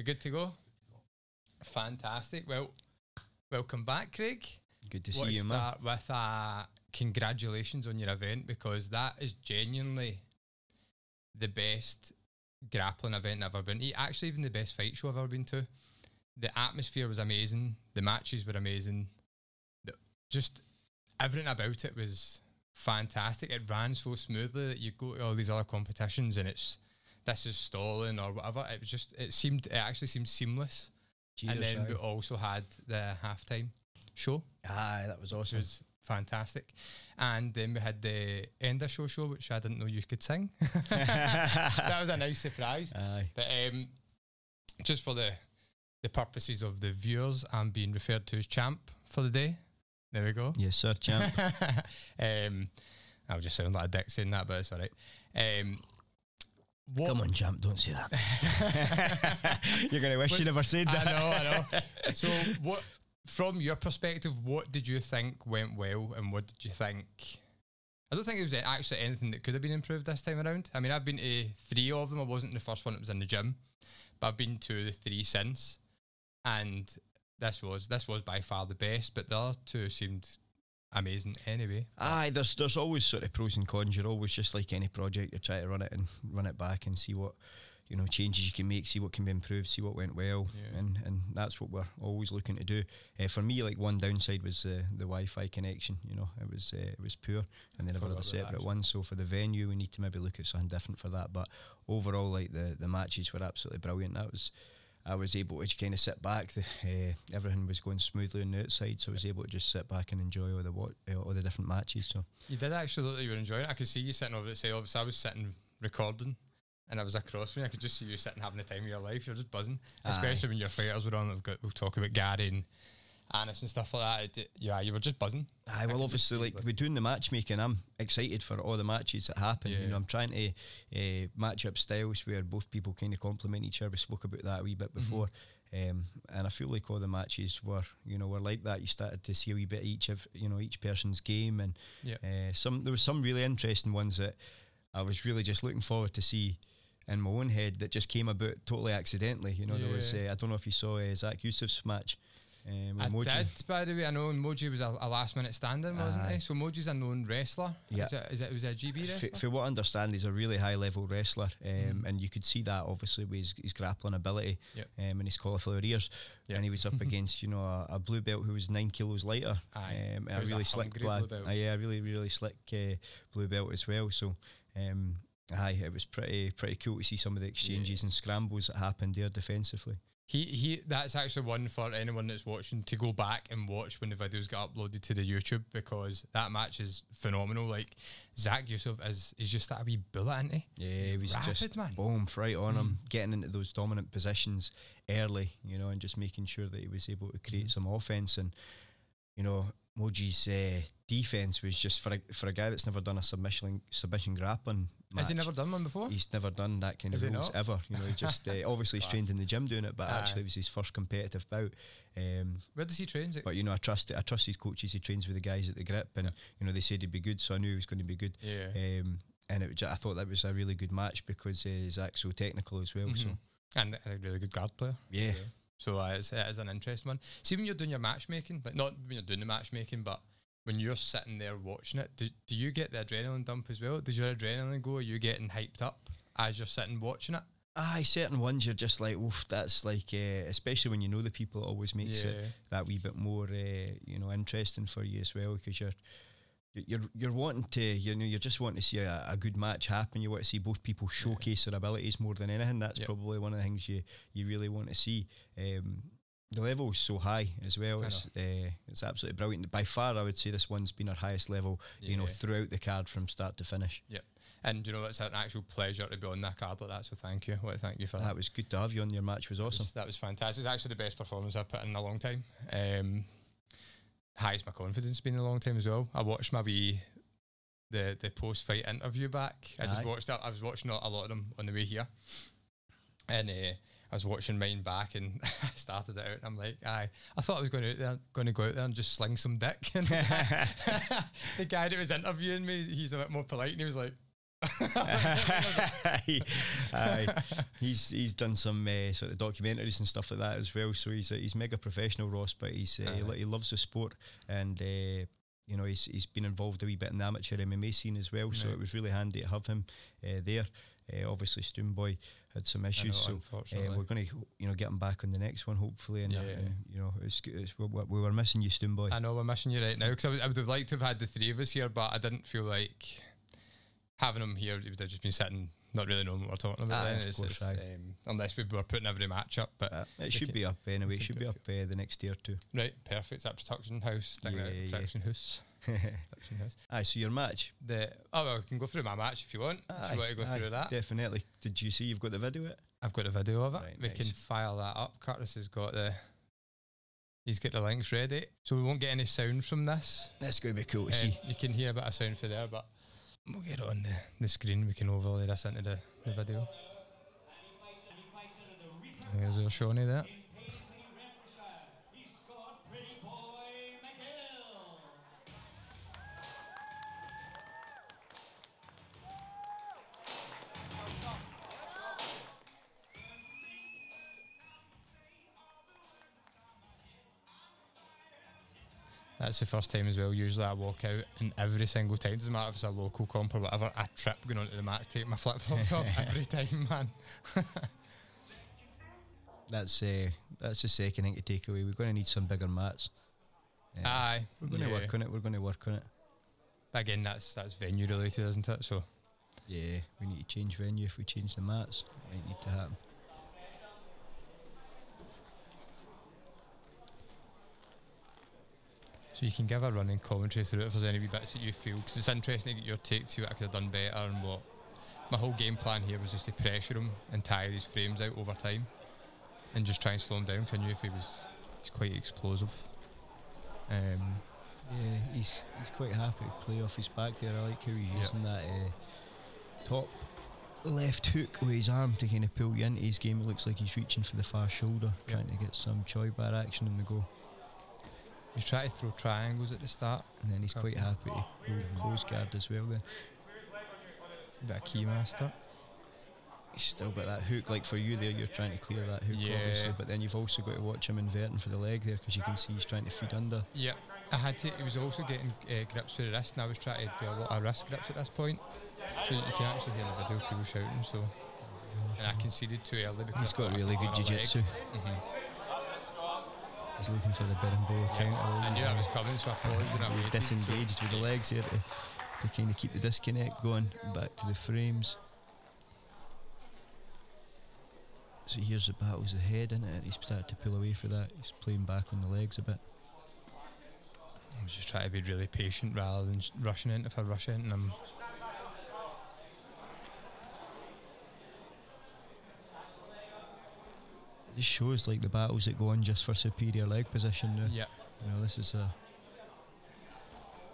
We're good to go. Fantastic. Well, welcome back, Craig. Good to see you, man. start with uh, congratulations on your event because that is genuinely the best grappling event I've ever been to. Actually, even the best fight show I've ever been to. The atmosphere was amazing. The matches were amazing. The, just everything about it was fantastic. It ran so smoothly that you go to all these other competitions and it's this is stalling or whatever. It was just it seemed it actually seemed seamless. and then we also had the halftime show, Aye, that was awesome. was fantastic. And then we had the end of show show, which I didn't know you could sing. that was a nice surprise. Aye. But um, just for the the purposes of the viewers, I'm being referred to as champ for the day. There we go. Yes, sir, champ. um, I would just sound like a dick saying that, but it's all right. Um, what, Come on, champ, don't say that. You're going to wish But- you never said that. I know, I know. So, what from your perspective, what did you think went well, and what did you think? I don't think there was actually anything that could have been improved this time around. I mean, I've been to three of them. I wasn't the first one; it was in the gym, but I've been to the three since, and this was this was by far the best. But the other two seemed amazing anyway. Aye, there's there's always sort of pros and cons. You're always just like any project, you try to run it and run it back and see what you know changes you can make, see what can be improved, see what went well, Yeah. and and that's what we're always looking to do. Uh, for me, like one downside was uh, the Wi-Fi connection. You know, it was uh, it was poor, and they never had a separate one. So for the venue, we need to maybe look at something different for that. But overall, like the the matches were absolutely brilliant. That was. I was able to kind of sit back. The, uh, everything was going smoothly on the outside, so I was able to just sit back and enjoy all the what, uh, all the different matches. So You did actually look like you were enjoying it. I could see you sitting over the side. Obviously, I was sitting recording, and I was across from you. I could just see you sitting having the time of your life. You're just buzzing, Aye. especially when your fighters were on. We've got, we'll talk about Gary and Anis and stuff like that. It, yeah, you were just buzzing. Aye, I well, obviously, like we're doing the matchmaking, I'm excited for all the matches that happen. You Yeah. know, I'm trying to uh, match up styles where both people kind of complement each other. We spoke about that a wee bit before, um, and I feel like all the matches were, you know, were like that. You started to see a wee bit of each of, you know, each person's game, and Yeah. uh, some there was some really interesting ones that I was really just looking forward to see. In my own head, that just came about totally accidentally. You know, there was Yeah. uh, I don't know if you saw uh, Zach Yusuf's match. With I Moji. did, by the way. I know Moji was a, a last minute standing, wasn't Aye. he? So Moji's a known wrestler. Yeah. Is it, is it was it a GB wrestler? for what I understand, he's a really high level wrestler, um, Mm. and you could see that obviously with his, his grappling ability Yep. um, and his cauliflower ears. Yep. And he was up against you know a, a blue belt who was nine kilos lighter, Aye. um, a was a really slick belt. uh, yeah, a really really slick uh, blue belt as well. So. Um, Aye, it was pretty pretty cool to see some of the exchanges and scrambles that happened there defensively. He he. That's actually one for anyone that's watching to go back and watch when the videos get uploaded to the YouTube because that match is phenomenal. Like Zach Yusuf is is just that wee bullet, isn't he? Yeah, he was Rapid, just man. boom right on him, Mm. getting into those dominant positions early, you know, and just making sure that he was able to create Mm. some offense. And you know, Moji's uh, defense was just for a for a guy that's never done a submission submission grappling. Has he never done one before? He's never done that kind Has of rules ever. You know, he just uh, obviously he's trained in the gym doing it, but Aye. actually it was his first competitive bout. Um, Where does he train? But you know, I trust I trust his coaches. He trains with the guys at the grip, and Yeah. you know they said he'd be good, so I knew he was going to be good. Yeah. Um, and it I thought that was a really good match because uh, Zach's so technical as well. So Mhm. and a really good guard player. yeah, So uh, it's, it is an interesting one. See, when you're doing your matchmaking, like not when you're doing the matchmaking, but when you're sitting there watching it, do, do you get the adrenaline dump as well? Does your adrenaline go? Are you getting hyped up as you're sitting watching it? aye, certain ones you're just like, oof, that's like, uh, especially when you know the people, it always makes it that wee bit more, uh, you know, interesting for you as well because you're. You're you're wanting to you know you're just wanting to see a, a good match happen. You want to see both people showcase their abilities more than anything. That's Yep. probably one of the things you, you really want to see. Um, the level is so high as well. It's uh, it's absolutely brilliant. By far, I would say this one's been our highest level. You know, throughout the card from start to finish. Yep. And you know, it's an actual pleasure to be on that card like that. So thank you. To thank you for that. That was good to have you on. Your match was That awesome. was, that was fantastic. It's actually the best performance I've put in a long time. Um, highest my confidence been in a long time as well. I watched my wee the the post fight interview back. I just watched that. I was watching a a lot of them on the way here, and uh, I was watching mine back, and I started it out, and I'm like, aye. I thought I was going out there, going to go out there and just sling some dick. And the guy that was interviewing me, he's a bit more polite, and he was like. aye, aye. He's he's done some uh, sort of documentaries and stuff like that as well. So he's uh, he's mega professional, Ross. But he's uh, he, lo- he loves the sport and. Uh, you know, he's he's been involved a wee bit in the amateur MMA scene as well, so it was really handy to have him uh, there. Uh, obviously, Stoomboy had some issues, so uh, unfortunately. we're going to you know get him back on the next one hopefully. And, uh, Yeah. and, you know, it's, it's, we, we were missing you, Stoomboy. I know we're missing you right now because I, would- I would have liked to have had the three of us here, but I didn't feel like having him here. He would have just been sitting, not really knowing what we're talking about. Aye, then. It's course, um, unless we were putting every match up. But Uh, it should be up anyway. It should be up uh, the next year or two. right, perfect. That production house thing. Yeah, yeah. production house. Production house. Aye, so your match. The oh, well, we can go through my match if you want. if you want to go aye, through that, Definitely. Did you see you've got the video it? I've got a video of it. Right, we nice. can file that up. Curtis has got the. He's got the links ready, so we won't get any sound from this. That's going to be cool to Uh, see. you can hear a bit of sound through there, but we'll get it on the, the screen. We can overlay this into the, the video. There's our Shawnee there. That's the first time as well. Usually I walk out and every single time, doesn't matter if it's a local comp or whatever, I trip going onto the mat to take my flip flops off every time, man. That's uh, that's the second thing to take away. We're going to need some bigger mats. Uh, Aye, we're going to yeah. work on it. We're going to work on it. Again, that's that's venue related, isn't it? So Yeah, we need to change venue. If we change the mats, might need to happen. So you can give a running commentary through it if there's any wee bits that you feel, because it's interesting to get your take, see what I could have done better and what. My whole game plan here was just to pressure him and tire his frames out over time, and just try and slow him down. Because I knew if he was, he's quite explosive. Um, Yeah, he's he's quite happy to play off his back there. I like how he's Yeah. using that uh, top left hook with his arm to kind of pull you into his game. It looks like he's reaching for the far shoulder, Yeah. trying to get some choi bar action in the go. He's trying to throw triangles at the start, And then he's quite happy to pull close guard as well. Then bit of keymaster. he's still got that hook. Like for you there, you're trying to clear that hook, obviously. But then you've also got to watch him inverting for the leg there because you can see he's trying to feed under. Yeah, I had to. He was also getting uh, grips with the wrist, and I was trying to do a lot of wrist grips at this point. So you can actually hear the video people shouting. So, and I conceded too early because He's got really good on a leg. He's looking for the berimbolo counter. I knew that was coming, so I paused and I waited. disengaged with the legs here to, to kind of keep the disconnect going back to the frames. So here's the battles ahead in it. He's started to pull away for that. He's playing back on the legs a bit. I was just trying to be really patient rather than rushing in. If I rush in, I'm This shows like the battles that go on just for superior leg position now. yeah. You know, this is a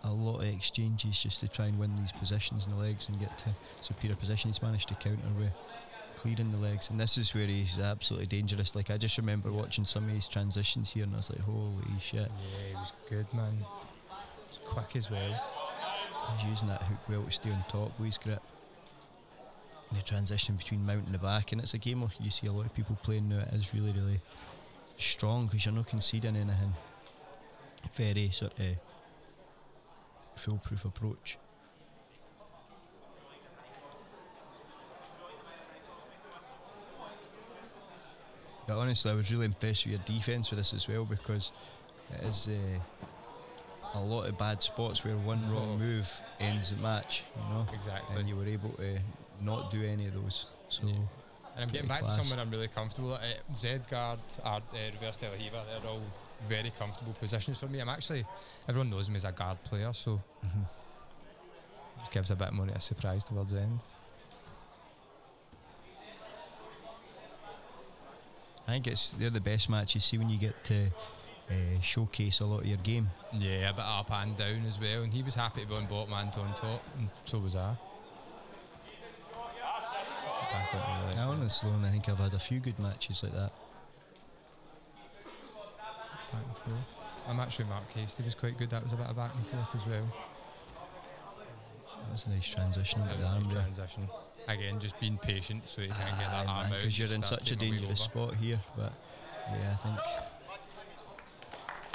a lot of exchanges just to try and win these positions in the legs and get to superior position. He's managed to counter with clearing the legs, and this is where he's absolutely dangerous. Like I just remember watching some of his transitions here, and I was like, "Holy shit!" Yeah, he was good, man. He's quick as well. He's using that hook well to stay on top with his grip. The transition between mount and the back, and it's a game where you see a lot of people playing now. It is really, really strong because you're not conceding anything. Very sort of foolproof approach. But honestly, I was really impressed with your defence for this as well because it is uh, a lot of bad spots where one wrong move ends the match, you know, Exactly. and you were able to not do any of those. So Yeah. And I'm getting back class. to someone I'm really comfortable at. Uh, Z guard, uh, reverse De La Riva, they're all very comfortable positions for me. I'm actually, everyone knows me as a guard player, so mhm. it gives a bit more of a surprise towards the end. I think it's they're the best matches. See when you get to uh, showcase a lot of your game. Yeah, a bit up and down as well. And he was happy to be on bottom and on top, and so was I. Back onto the I left, honestly, I think I've had a few good matches like that. back and forth. My match with Mark Hasty was quite good. That was a bit of back and forth as well. That's a nice transition the arm there. transition. Again, just being patient so you can get that ah, arm out. Because you're in such a dangerous spot here. But yeah, I think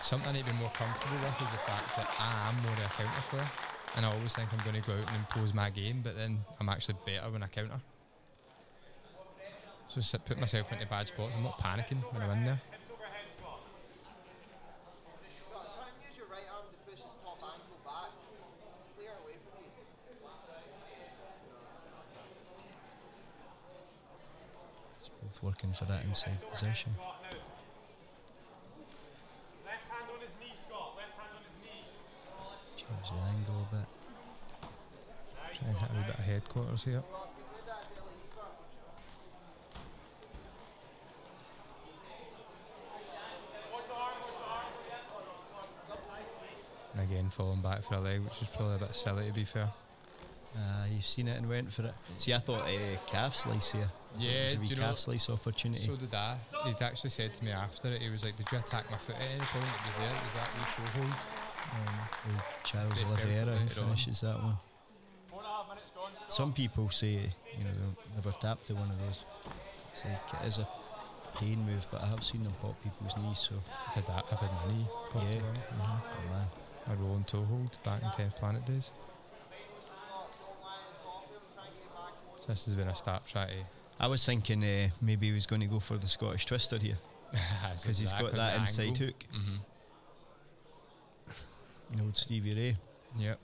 Something I need to be more comfortable with is the fact that I am more of a counter player. And I always think I'm going to go out and impose my game, but then I'm actually better when I counter. So s- put myself into bad spots. I'm not panicking when I'm in there. It's both working for that inside position. Change the angle a bit. Try and hit a bit of headquarters here. And again, falling back for a leg, which is probably a bit silly to be fair. Uh, you've seen it and went for it. See, I thought uh, calf slice here. Yeah, it was a wee you know- calf slice opportunity. So did I. He'd actually said to me after it, he was like, Did you attack my foot at any point? It was there, it was that wee toe hold. Um, Old Charles They Oliveira who later on. finishes that one. Four and a half minutes gone. Some people say, you know, they'll never tap to one of those. It's like it is a pain move, but I have seen them pop people's knees. So I've had that, I've had my knee popped yeah, away. mhm, oh man. A rolling toe hold back in 10th Planet days. So this has been a start try to. I was thinking uh, maybe he was going to go for the Scottish Twister here because he's got that inside hook. hmm The old Stevie Ray. Yep.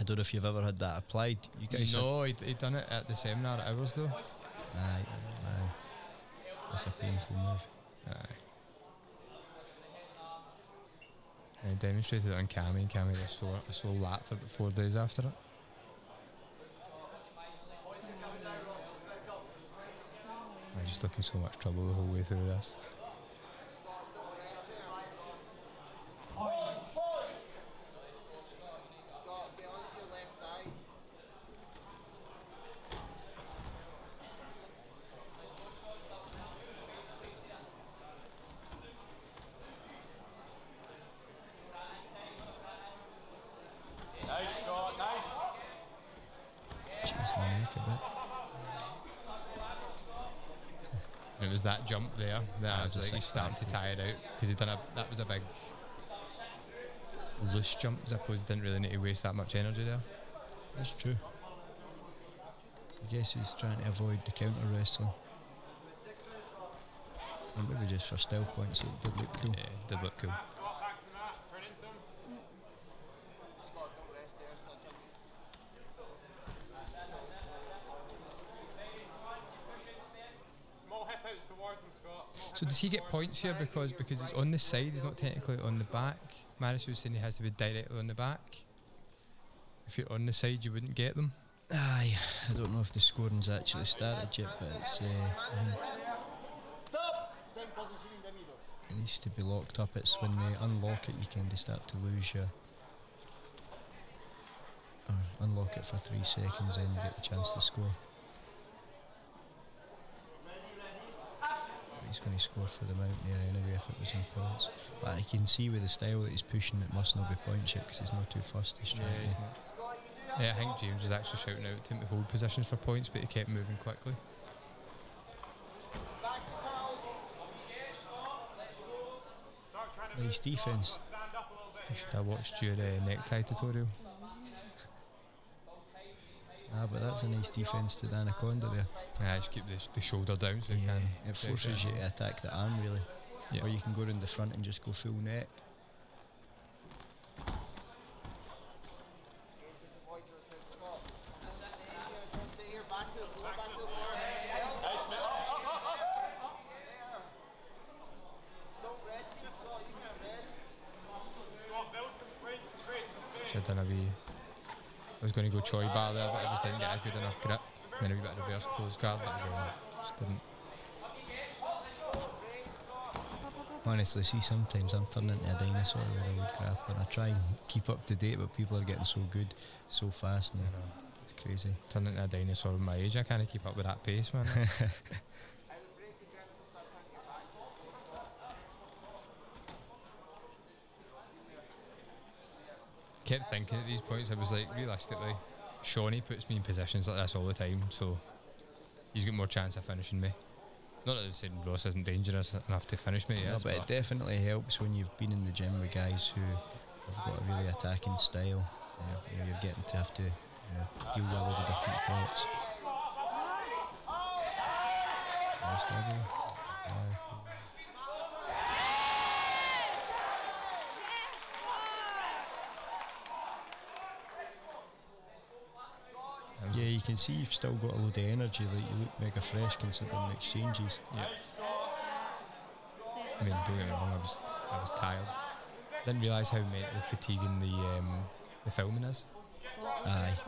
I don't know if you've ever had that applied. You guys? No, he'd, he'd done it at the seminar at ours though. Aye, man. That's a painful move. Aye. I demonstrated it on Cammy, and Cammy sore, a sore lat for about four days after it. I'm just looking so much trouble the whole way through this. Scott, get onto your left side. Nice, Scott. Nice. Chasing the neck a bit. And it was that jump there that was was like, he's starting to back tire it out because he done a that was a big loose jump. I suppose he didn't really need to waste that much energy there. That's true. I guess he's trying to avoid the counter wrestling. Or maybe just for style points, it did look cool. Yeah, did look cool. Scott, back from that. Turn into him. Scott, don't rest there. Son. Small hip outs towards him, Scott. Small So does he get points here because because he's on the side, he's not technically on the back? Maris was saying he has to be directly on the back. If you're on the side, you wouldn't get them. Aye, I don't know if the scoring's actually started yet, but it's uh. Stop! It needs to be locked up. It's when they unlock it, you kind of start to lose your. Or unlock it for three seconds, then you get the chance to score. He's going to score for the Mountaineer anyway if it was in points. But I can see with the style that he's pushing, it must not be points yet because he's not too fast. He's Yeah, trying not. Yeah, I think James was actually shouting out to him to hold positions for points, but he kept moving quickly. Back to Carl. Start trying to Nice defence. stand up a little bit I should have watched your uh, necktie tutorial. Ah, but that's a nice defence to the Anaconda there. Yeah, just keep the, the shoulder down so you Yeah, can. it forces you to attack the arm really. Yeah. Or you can go around the front and just go full neck. Just avoid your foot, Scott. Stay here, don't stay here. Back to the floor, back to the floor. Don't rest here, Scott. You can't rest. Scott, build some weight to create some space. Should have done a wee. I was going to go Choi bar there, but I just didn't get a good enough grip. Then a wee bit of reverse close guard, but again, just didn't. Honestly, see, sometimes I'm turning into a dinosaur with a wood grappling. I try and keep up to date, but people are getting so good, so fast now. It's crazy. Turning into a dinosaur of my age. I can't keep up with that pace, man. I'll break the ground to start turning your back. Kept thinking at these points, I was like, realistically, Shawnee puts me in positions like this all the time, so he's got more chance of finishing me. Not that I'm saying Ross isn't dangerous enough to finish me, No, yes, but it definitely helps when you've been in the gym with guys who have got a really attacking style. You know, you know, you're getting to have to you know, deal with a load of different threats. Nice double. Yeah, cool. That was- Yeah, you can see you've still got a load of energy. Like you look mega fresh considering the exchanges. yeah. I mean, don't get me wrong, I was I was tired. Didn't realise how mentally fatiguing the um, the filming is Aye.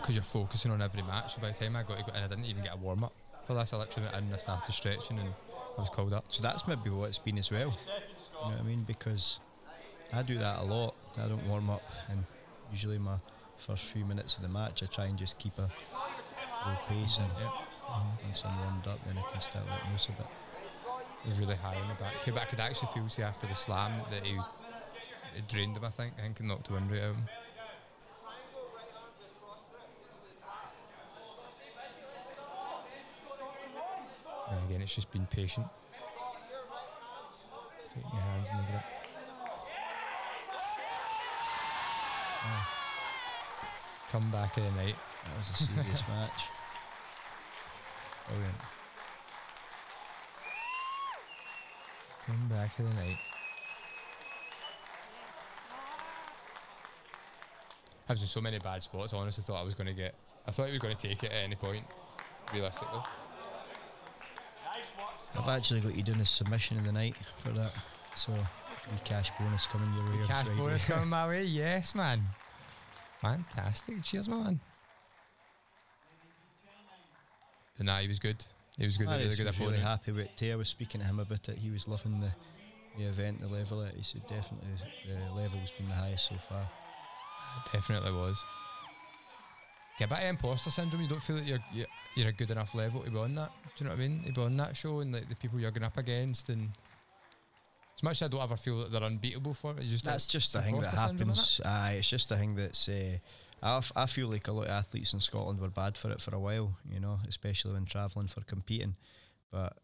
because you're focusing on every match. So by the time I got to go, and I didn't even get a warm up for this, I literally went in and I started stretching and I was called up. So that's maybe what it's been as well. You know what I mean? Because I do that a lot. I don't warm up, and usually my first few minutes of the match, I try and just keep a low pace, and Yeah. Uh-huh. once I'm warmed up, then I can start letting loose a bit. It was really high in the back here, but I could actually feel, see, after the slam that he it drained him, I think. I think it knocked the wind right out of him. And again, it's just been patient. Fighting your hands in the grip. Oh. Come back of the night. That was a serious match. Brilliant. Come back of the night. I was in so many bad spots. I honestly thought I was going to get. I thought he was going to take it at any point, realistically. I've actually got you doing a submission of the night for that, so the cash bonus coming your way. Cash Friday. bonus coming my way. Yes, man. Fantastic. Cheers, my man. But nah, he was good. He was good. Really Maris good was really happy with it. I was speaking to him about it. He was loving the, the event, the level. It. He said definitely the level's been the highest so far. Definitely was. Get back to imposter syndrome. You don't feel that you're, you're you're a good enough level to be on that. Do you know what I mean? To be on that show and like the people you're going up against and. As much as I don't ever feel that they're unbeatable for it, it's just That's just a thing that imposter syndrome, innit? happens. Aye, it's just a thing that's. Uh, I, f- I feel like a lot of athletes in Scotland were bad for it for a while, you know, especially when travelling for competing. But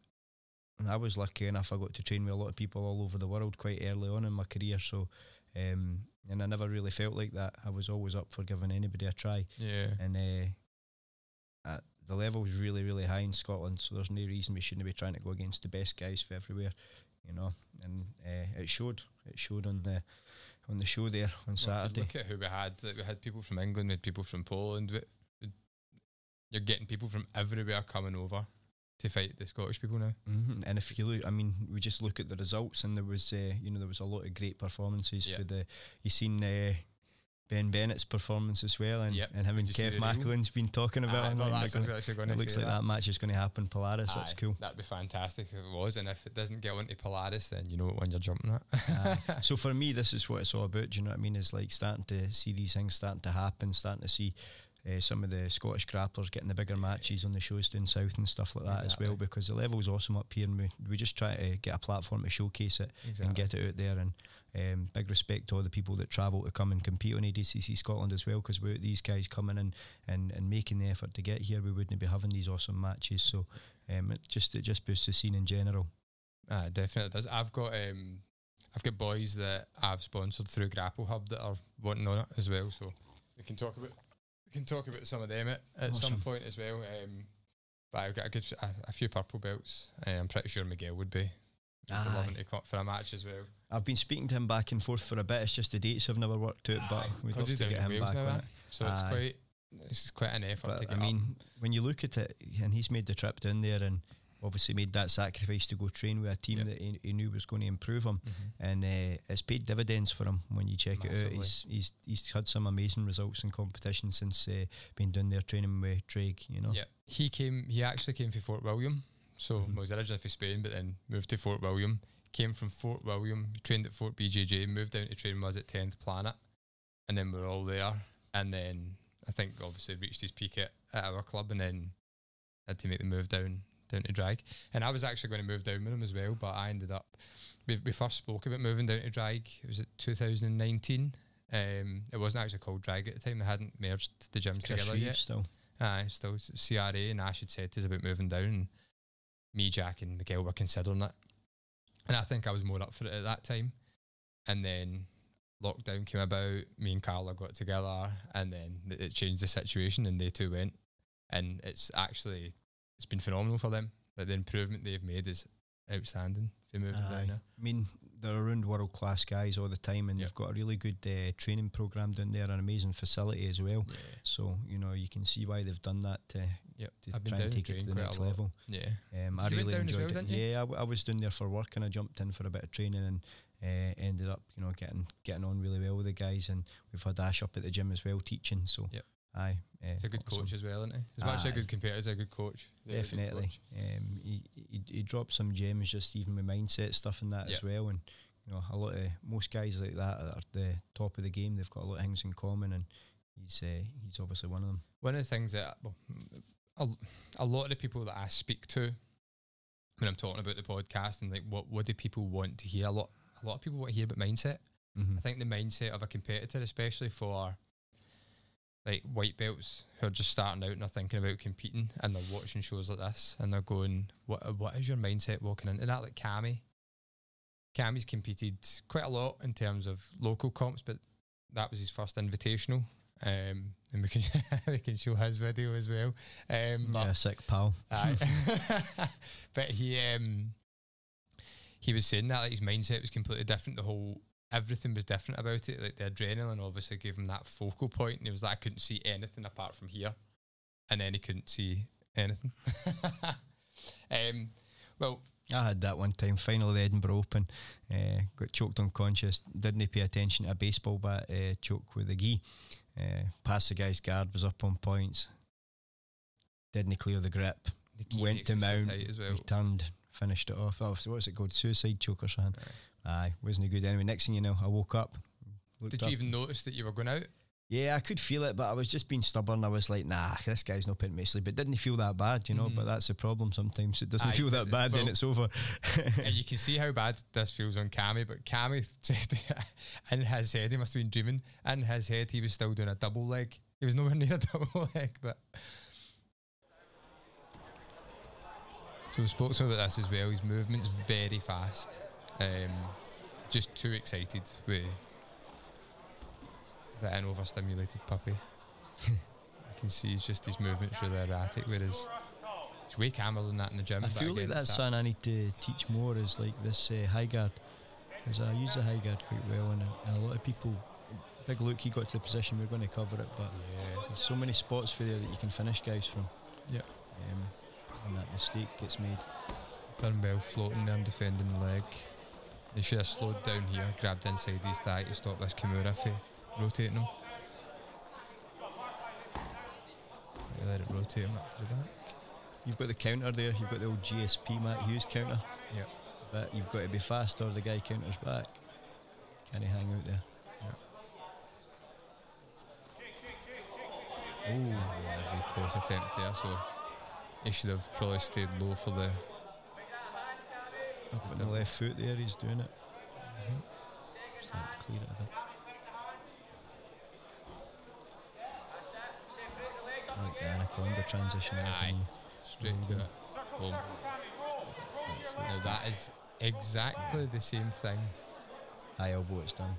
I was lucky enough. I got to train with a lot of people all over the world quite early on in my career. So, um, and I never really felt like that. I was always up for giving anybody a try. Yeah. and uh, uh, the level was really, really high in Scotland. So there's no reason we shouldn't be trying to go against the best guys for everywhere, you know. And uh, it showed. It showed on the on the show there on Well, Saturday. Look at who we had. We had people from England, we had people from Poland. We, we- you're getting people from everywhere coming over to fight the Scottish people now. hmm And if you look, I mean, we just look at the results, and there was, uh, you know, there was a lot of great performances Yeah. for the. You seen uh, Ben Bennett's performance as well, and Yep. and him and Kev? Macklin's been talking about. Aye, him, that's they're what I gonna- actually going it looks like that. match is going to happen Polaris. That's cool. That'd be fantastic if it was. And if it doesn't get onto Polaris, then you know what one you're jumping at. Aye. so for me, this is what it's all about. Do you know what I mean? Is like starting to see these things starting to happen, starting to see uh, some of the Scottish grapplers getting the bigger matches on the shows down south and stuff like that as well. Because the level's awesome up here, and we we just try to get a platform to showcase it and get it out there. And um, big respect to all the people that travel to come and compete on ADCC Scotland as well. Because without these guys coming in and, and making the effort to get here, we wouldn't be having these awesome matches. So um, it just it just boosts the scene in general. Ah, definitely does. I've got um, I've got boys that I've sponsored through Grapple Hub that are wanting on it as well. So we can talk about we can talk about some of them at, at some point as well. Um, but I've got a good a, a few purple belts. Uh, I'm pretty sure Miguel would be. Aye. loving to come for a match as well. I've been speaking to him back and forth for a bit. It's just the dates have never worked out, but Aye, we'd love to get him back now, on eh? it. So it's Aye. quite it's quite an effort to get I mean, when you look at it, and he's made the trip down there and obviously made that sacrifice to go train with a team Yeah. that he, he knew was going to improve him, up. Mhm. and uh, it's paid dividends for him when you check it out. He's, he's he's had some amazing results in competition since uh, being down there training with Drake. You know, Yeah, he came. He actually came from Fort William. So Mhm. was originally from Spain, but then moved to Fort William. Came from Fort William, trained at Fort BJJ, moved down to train was at Tenth Planet, and then we're all there. And then I think obviously reached his peak at, at our club, and then had to make the move down down to drag. And I was actually going to move down with him as well, but I ended up. We, we first spoke about moving down to drag. It was at 2019, Um, it wasn't actually called Drag at the time. They hadn't merged the gyms together yet. still. Aye, still CRA and Ash had said to us about moving down. And me, Jack, and Miguel were considering it, and I think I was more up for it at that time. And then lockdown came about. Me and Carla got together, and then it- changed the situation, and they two went. And it's actually it's been phenomenal for them. Like the improvement they've made is outstanding. If you move down there. I mean, they're around world class guys all the time, and Yep. they've got a really good uh, training program down there, an amazing facility as well. Yeah, So you know you can see why they've done that to, yep. to I've been try and take it to the next level. Yeah, Um, I really enjoyed well, it. Yeah, I, w- I was down there for work, and I jumped in for a bit of training, and uh, ended up you know getting getting on really well with the guys, and we've had Ash up at the gym as well teaching. So Yep. aye, uh, he's a good awesome. coach as well, isn't he? As much as a good competitor, he's a good coach. Good Definitely. coach. Um, he, he he dropped some gems just even with mindset stuff and that Yeah. as well. And you know, a lot of most guys like that are the top of the game. They've got a lot of things in common, and he's uh, he's obviously one of them. One of the things that well, a, a lot of the people that I speak to when I'm talking about the podcast and like what what do people want to hear? A lot a lot of people want to hear about mindset. Mm-hmm. I think the mindset of a competitor, especially for like white belts who are just starting out and are thinking about competing and they're watching shows like this and they're going, What what is your mindset walking into that? Like Cammy. Cammy's competed quite a lot in terms of local comps, but that was his first invitational. Um, and we can we can show his video as well. Um, but- Yeah, sick pal. But he um he was saying that like his mindset was completely different. The whole everything was different about it. Like the adrenaline obviously gave him that focal point, and it was like, I couldn't see anything apart from here, and then he couldn't see anything. um, well, I had that one time. Final of the Edinburgh Open. Uh, got choked unconscious. Didn't pay attention to a baseball bat uh, choke with a gi. Uh, past the guy's guard was up on points. Didn't clear the grip. the Went to mount, as well. Returned. Finished it off. Oh, so what's it called? Suicide choke or something. Aye, wasn't he good anyway. Next thing you know, I woke up. Did up. you even notice that you were going out? Yeah, I could feel it, but I was just being stubborn. I was like, nah, this guy's not putting me to sleep. It didn't feel that bad, you know, but Mhm. that's the problem sometimes. It doesn't Aye, feel that bad, then it's over. and you can see how bad this feels on Cammy, but Cammy said in his head, he must have been dreaming. In his head, he was still doing a double leg. He was nowhere near a double leg, but. So we spoke to him about this as well. His movement's very fast. Um, just too excited with that an overstimulated puppy. you can see he's just his movement's really erratic, whereas he's way calmer than that in the gym. I feel like that's that- something I need to teach more is like this uh, high guard because I use the high guard quite well and, and a lot of people big look he got to the position we're going to cover it but Yeah. there's so many spots for there that you can finish guys from Yep. um, and that mistake gets made Done well floating there and defending the leg. They should have slowed down here, grabbed inside his thigh to stop this Kimura for rotating him. Let it rotate him up to the back. you've got the counter there you've got the old GSP Matt Hughes counter Yep. but you've got to be fast or the guy counters back can he hang out there Oh, that was a close attempt there, so he should have probably stayed low for the. up on the left foot there he's doing it Mhm. starting to clear it a bit I like the transition Aye. you? Straight to it. Boom. That's Now that is exactly the same thing. High elbow, it's done.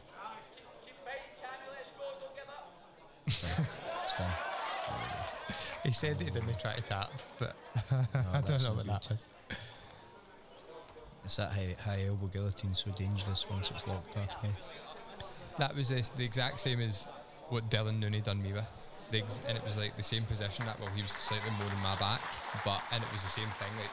It's done. He said that he didn't try to tap, but I don't know no what that was. It's that high, high elbow guillotine so dangerous once it's locked up. Eh? That was this, the exact same as what Dylan Nooney done me with. The ex- and it was like the same position that well he was slightly more than my back, but and it was the same thing. Like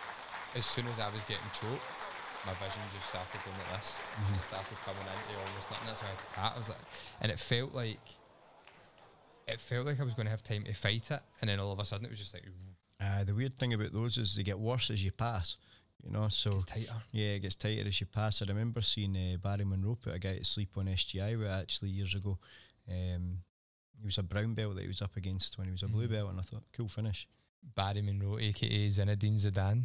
as soon as I was getting choked, my vision just started going like this. And it started coming into almost nothing. That's why I had to tap. I was like, and it felt like it felt like I was going to have time to fight it, and then all of a sudden it was just like Uh, the weird thing about those is they get worse as you pass. You know, so it's tighter. yeah, it gets tighter as you pass. I remember seeing uh, Barry Monroe put a guy to sleep on SGI with actually years ago. Um, he was a brown belt that he was up against when he was a blue Mhm. belt, and I thought, cool finish. Barry Monroe, aka Zinedine Zidane.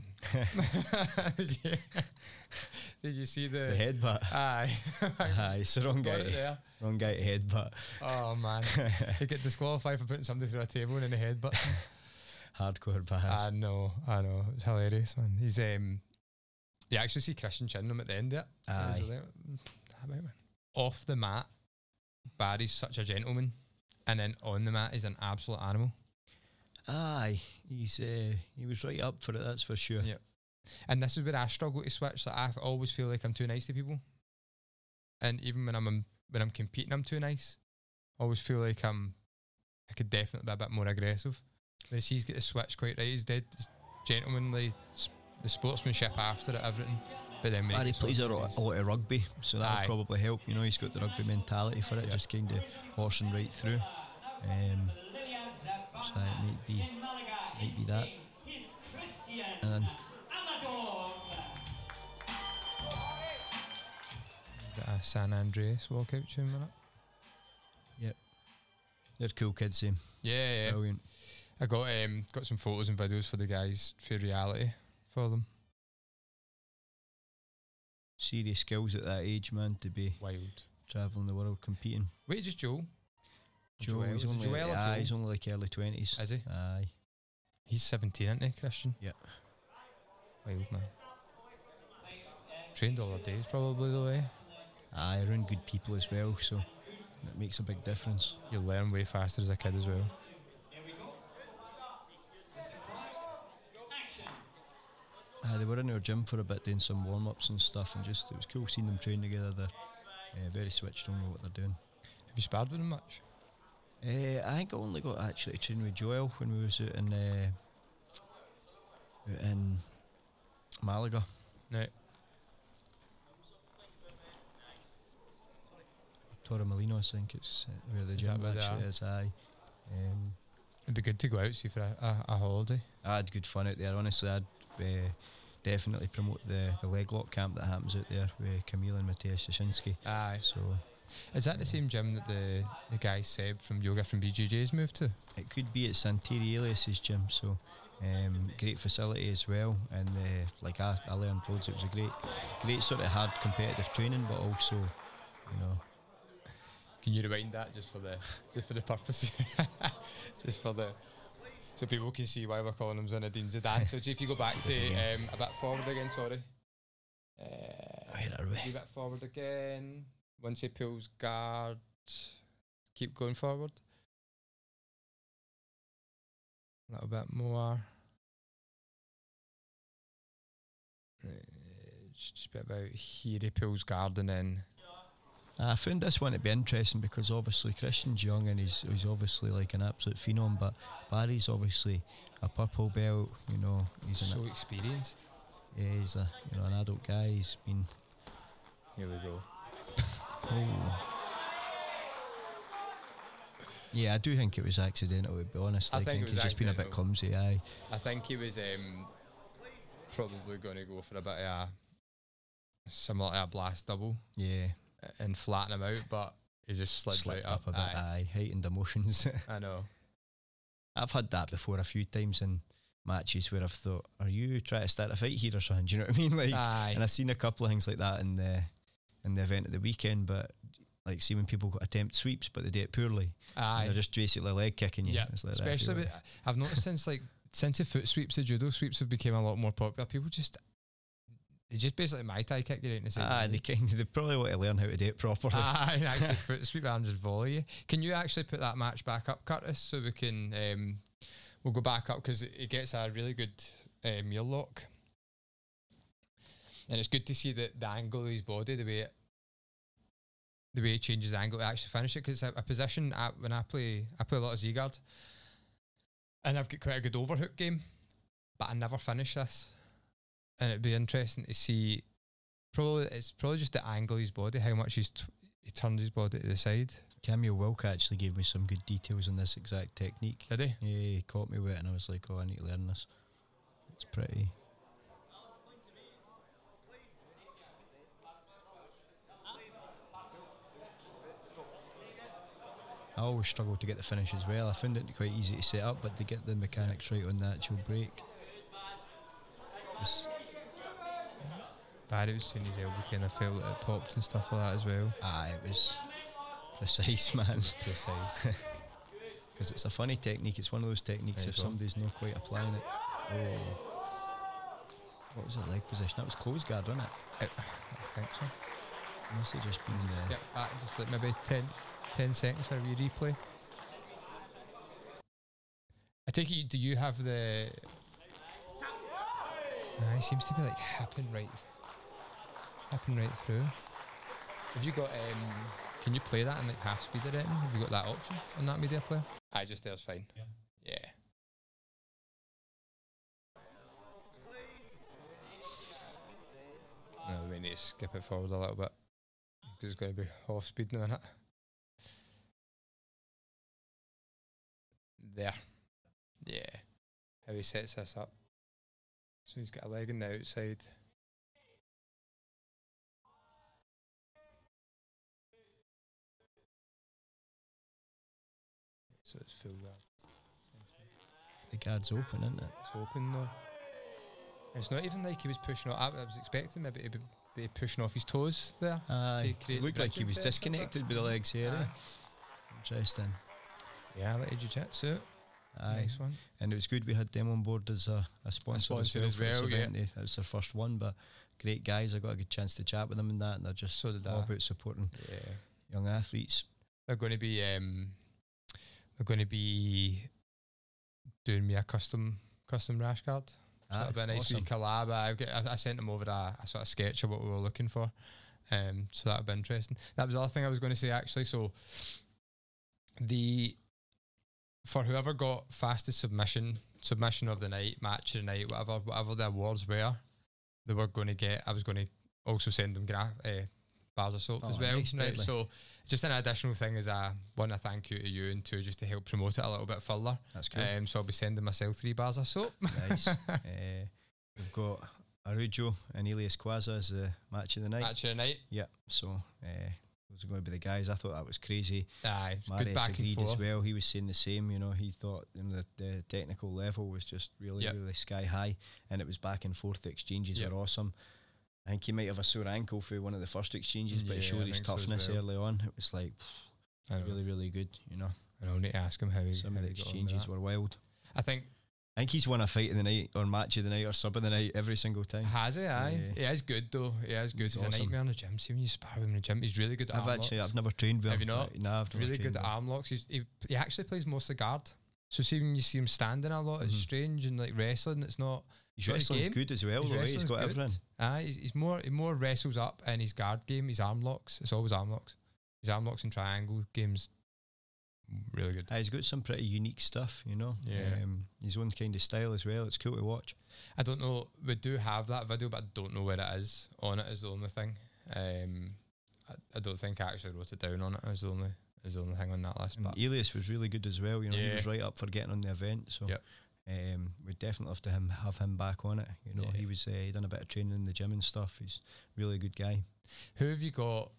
did, you, did you see the? The headbutt. Aye, Aye, it's the wrong guy. Wrong guy to headbutt. Oh man, he get disqualified for putting somebody through a table and in the head, but Hardcore pass. I know, I know, it's hilarious, man. He's um, you actually see Christian Chinham at the end of it. Aye. He's like, "Mm, ah, mate, man." Off the mat, Barry's such a gentleman, and then on the mat, he's an absolute animal. Aye, he's uh, he was right up for it. That's for sure. Yeah. And this is where I struggle to switch. Like I always feel like I'm too nice to people, and even when I'm um, when I'm competing, I'm too nice. I always feel like I'm. I could definitely be a bit more aggressive. Whereas he's got the switch quite right. He's dead gentlemanly, the sportsmanship after it, everything. But then Barry gets plays a, lot- a lot of rugby, so that Aye. probably help. You know, he's got the rugby mentality for it, Yeah. just kind of horsing right through. Um, so it might be, might be that. And then San Andreas walkout tune with it. they're cool kids, same. Yeah, yeah. Brilliant. I got um got some photos and videos for the guys for reality for them. Serious skills at that age, man, to be Wild. travelling the world competing. Wait, just Joel. Joe, Joel, he's is only, Joel aye, he's only like early 20s. Is he? Aye. He's 17, isn't he, Christian? Yeah. Wild, man. Trained all our days, probably, the eh? way. Aye, around good people as well, so it makes a big difference. You learn way faster as a kid as well. Aye, they were in our gym for a bit doing some warm ups and stuff, and just it was cool seeing them train together. They're uh, very switched on with what they're doing. Have you sparred with them much? Uh, I think I only got actually to train with Joel when we was out in uh, out in Malaga. No. Torremolinos, I think it's uh, where the Is gym actually is. Aye. Um, It'd be good to go out see for a, a, a holiday. I had good fun out there. Honestly, I'd uh, definitely promote the the leg lock camp that happens out there with Camille and Matthias Szynski. Aye. So Is that the same gym that the, the guy Seb from Yoga from BJJ's moved to? it could be at Santeri Lilius's gym. So um, great facility as well, and uh, like I, I learned loads. It was a great, great sort of hard competitive training, but also, you know, Can you rewind that just for the just for the purpose, just for the so people can see why we're calling him Zinedine Zidane. so if you go back to um, a bit forward again, sorry. Uh, where are a we? bit forward again. Once he pulls guard, keep going forward. A little bit more. Uh, it's just a bit about here he pulls guard and then I found this one to be interesting because obviously Christian's young and he's he's obviously like an absolute phenom, but Barry's obviously a purple belt. You know, he's an so experienced. yeah, he's a you know an adult guy. He's been Here we go. oh. Yeah, I do think it was accidental. To be honest, I I think think, he's just been a bit clumsy. Aye, I think he was um, probably going to go for a bit of a similar to a blast double yeah, and flatten him out, but he just slid slipped right up, up. a bit. Aye, Aye, heightened emotions. I know. I've had that before a few times in matches where I've thought, "Are you trying to start a fight here or something?" Do you know what I mean? Like, Aye, and I've seen a couple of things like that in the in the event at the weekend. But like, see when people attempt sweeps, but they do it poorly, and aye. they're just basically leg kicking you. Yeah, It's like especially feel with, I've noticed since like since the foot sweeps, the judo sweeps have become a lot more popular. People just they just basically Muay Thai kick you right in the side. Aye, they kind of, they probably want to learn how to do it properly. Aye, and actually foot sweep and just volley you. Can you actually put that match back up, Curtis, so we can um, we'll go back up because it, it gets a really good uh, Mir lock, and it's good to see that the angle of his body, the way it, the way it changes the angle to actually finish it. Because a, a position I, when I play, I play a lot of Z guard, and I've got quite a good overhook game, but I never finish this, and it'd be interesting to see probably it's probably just the angle of his body, how much he's t- he turns his body to the side. Camille Wilk actually gave me some good details on this exact technique. Did he? Yeah, he caught me with it, and I was like, "Oh, I need to learn this." It's pretty. I always struggle to get the finish as well. I found it quite easy to set up, but to get the mechanics right on the actual break. It's, Was saying his elbow kind of felt it popped and stuff like that as well. ah, it was. precise, man. Precise. Because it's a funny technique. It's one of those techniques if go. somebody's not quite applying it. Oh. What was it leg position? That was close guard, wasn't it? I think so. Must have just been. Uh, Skip back just like maybe 10, 10 seconds for a wee replay. I take it. Do you have the? Nah, he seems to be like happen right, happen right through. Have you got? um Can you play that in like half speed or anything? Have you got that option on that media player? I just there's fine. Yeah. Yeah. No, we need to skip it forward a little bit because it's going to be off speed in a minute. There. Yeah. How he sets this up. So he's got a leg in the outside. So it's full guard. the guard's open, isn't it? It's open though. It's not even like he was pushing off. I, I was expecting maybe to be, be pushing off his toes there. Aye. create It looked like he was disconnected with the legs here. eh? Interesting. Yeah, like jiu jitsu. Aye. Nice one. And it was good we had them on board as a, a sponsor, sponsor as well. as well, yeah. They- That was their first one, but great guys. I got a good chance to chat with them and that, and they're just So all I. about supporting Yeah. young athletes. They're going to be um, they're going to be doing me a custom custom rash guard. So Ah, that'll be a nice wee collab. I, I, I sent them over a, a sort of sketch of what we were looking for. Um, so that'll be interesting. That was the other thing I was going to say actually. So the for whoever got fastest submission, submission of the night, match of the night, whatever, whatever the awards were, they were going to get. I was going to also send them gra- uh, bars of soap as Oh, well. nice, right? So just an additional thing is I want a thank you to you and two just to help promote it a little bit further. That's cool. Um, so I'll be sending myself three bars of soap. nice. uh, we've got Arujo and Elias Quaza as the match of the night. Match of the night. Yeah, so uh, those are going to be the guys. I thought that was crazy. Aye, Marius back and agreed forth. as well. He was saying the same. You know, he thought you know, the, the technical level was just really, Yep. really sky high, and it was back and forth. The exchanges Yep. were awesome. I think he might have a sore ankle for one of the first exchanges, but Yeah, I showed his think so toughness well. early on. It was like really, really good. You know, I know, need to ask him how he, some how of the he got on with exchanges were wild. I think I think he's won a fight of the night or match of the night or sub of the night every single time. has he? Aye, Yeah. he is good though. He is good. He's He's, a nightmare in the gym. See when you spar with him in the gym, he's really good at I've arm actually locks. I've never trained with him. Have you not? Nah, I've never really good at arm locks. He's, he he actually plays mostly guard. So see when you see him standing a lot, it's Mhm. strange and like wrestling. It's not. His his wrestling's game. good as well. his though, eh? He's got good. everything. Aye, he's, he's more he more wrestles up in his guard game. His arm locks. It's always arm locks. His arm locks and triangle games. Really good. Uh, he's got some pretty unique stuff, you know. Yeah. Um, his own kind of style as well. It's cool to watch. I don't know. We do have that video, but I don't know where it is on it. Is the only thing. Um, I, I don't think I actually wrote it down on it. Is the only is the only thing on that list. But Elias was really good as well. You know, he was right up for getting on the event. So Yep. Um, we'd definitely have to him have him back on it. You know, Yeah. he was uh, he done a bit of training in the gym and stuff. He's a really good guy. who have you got?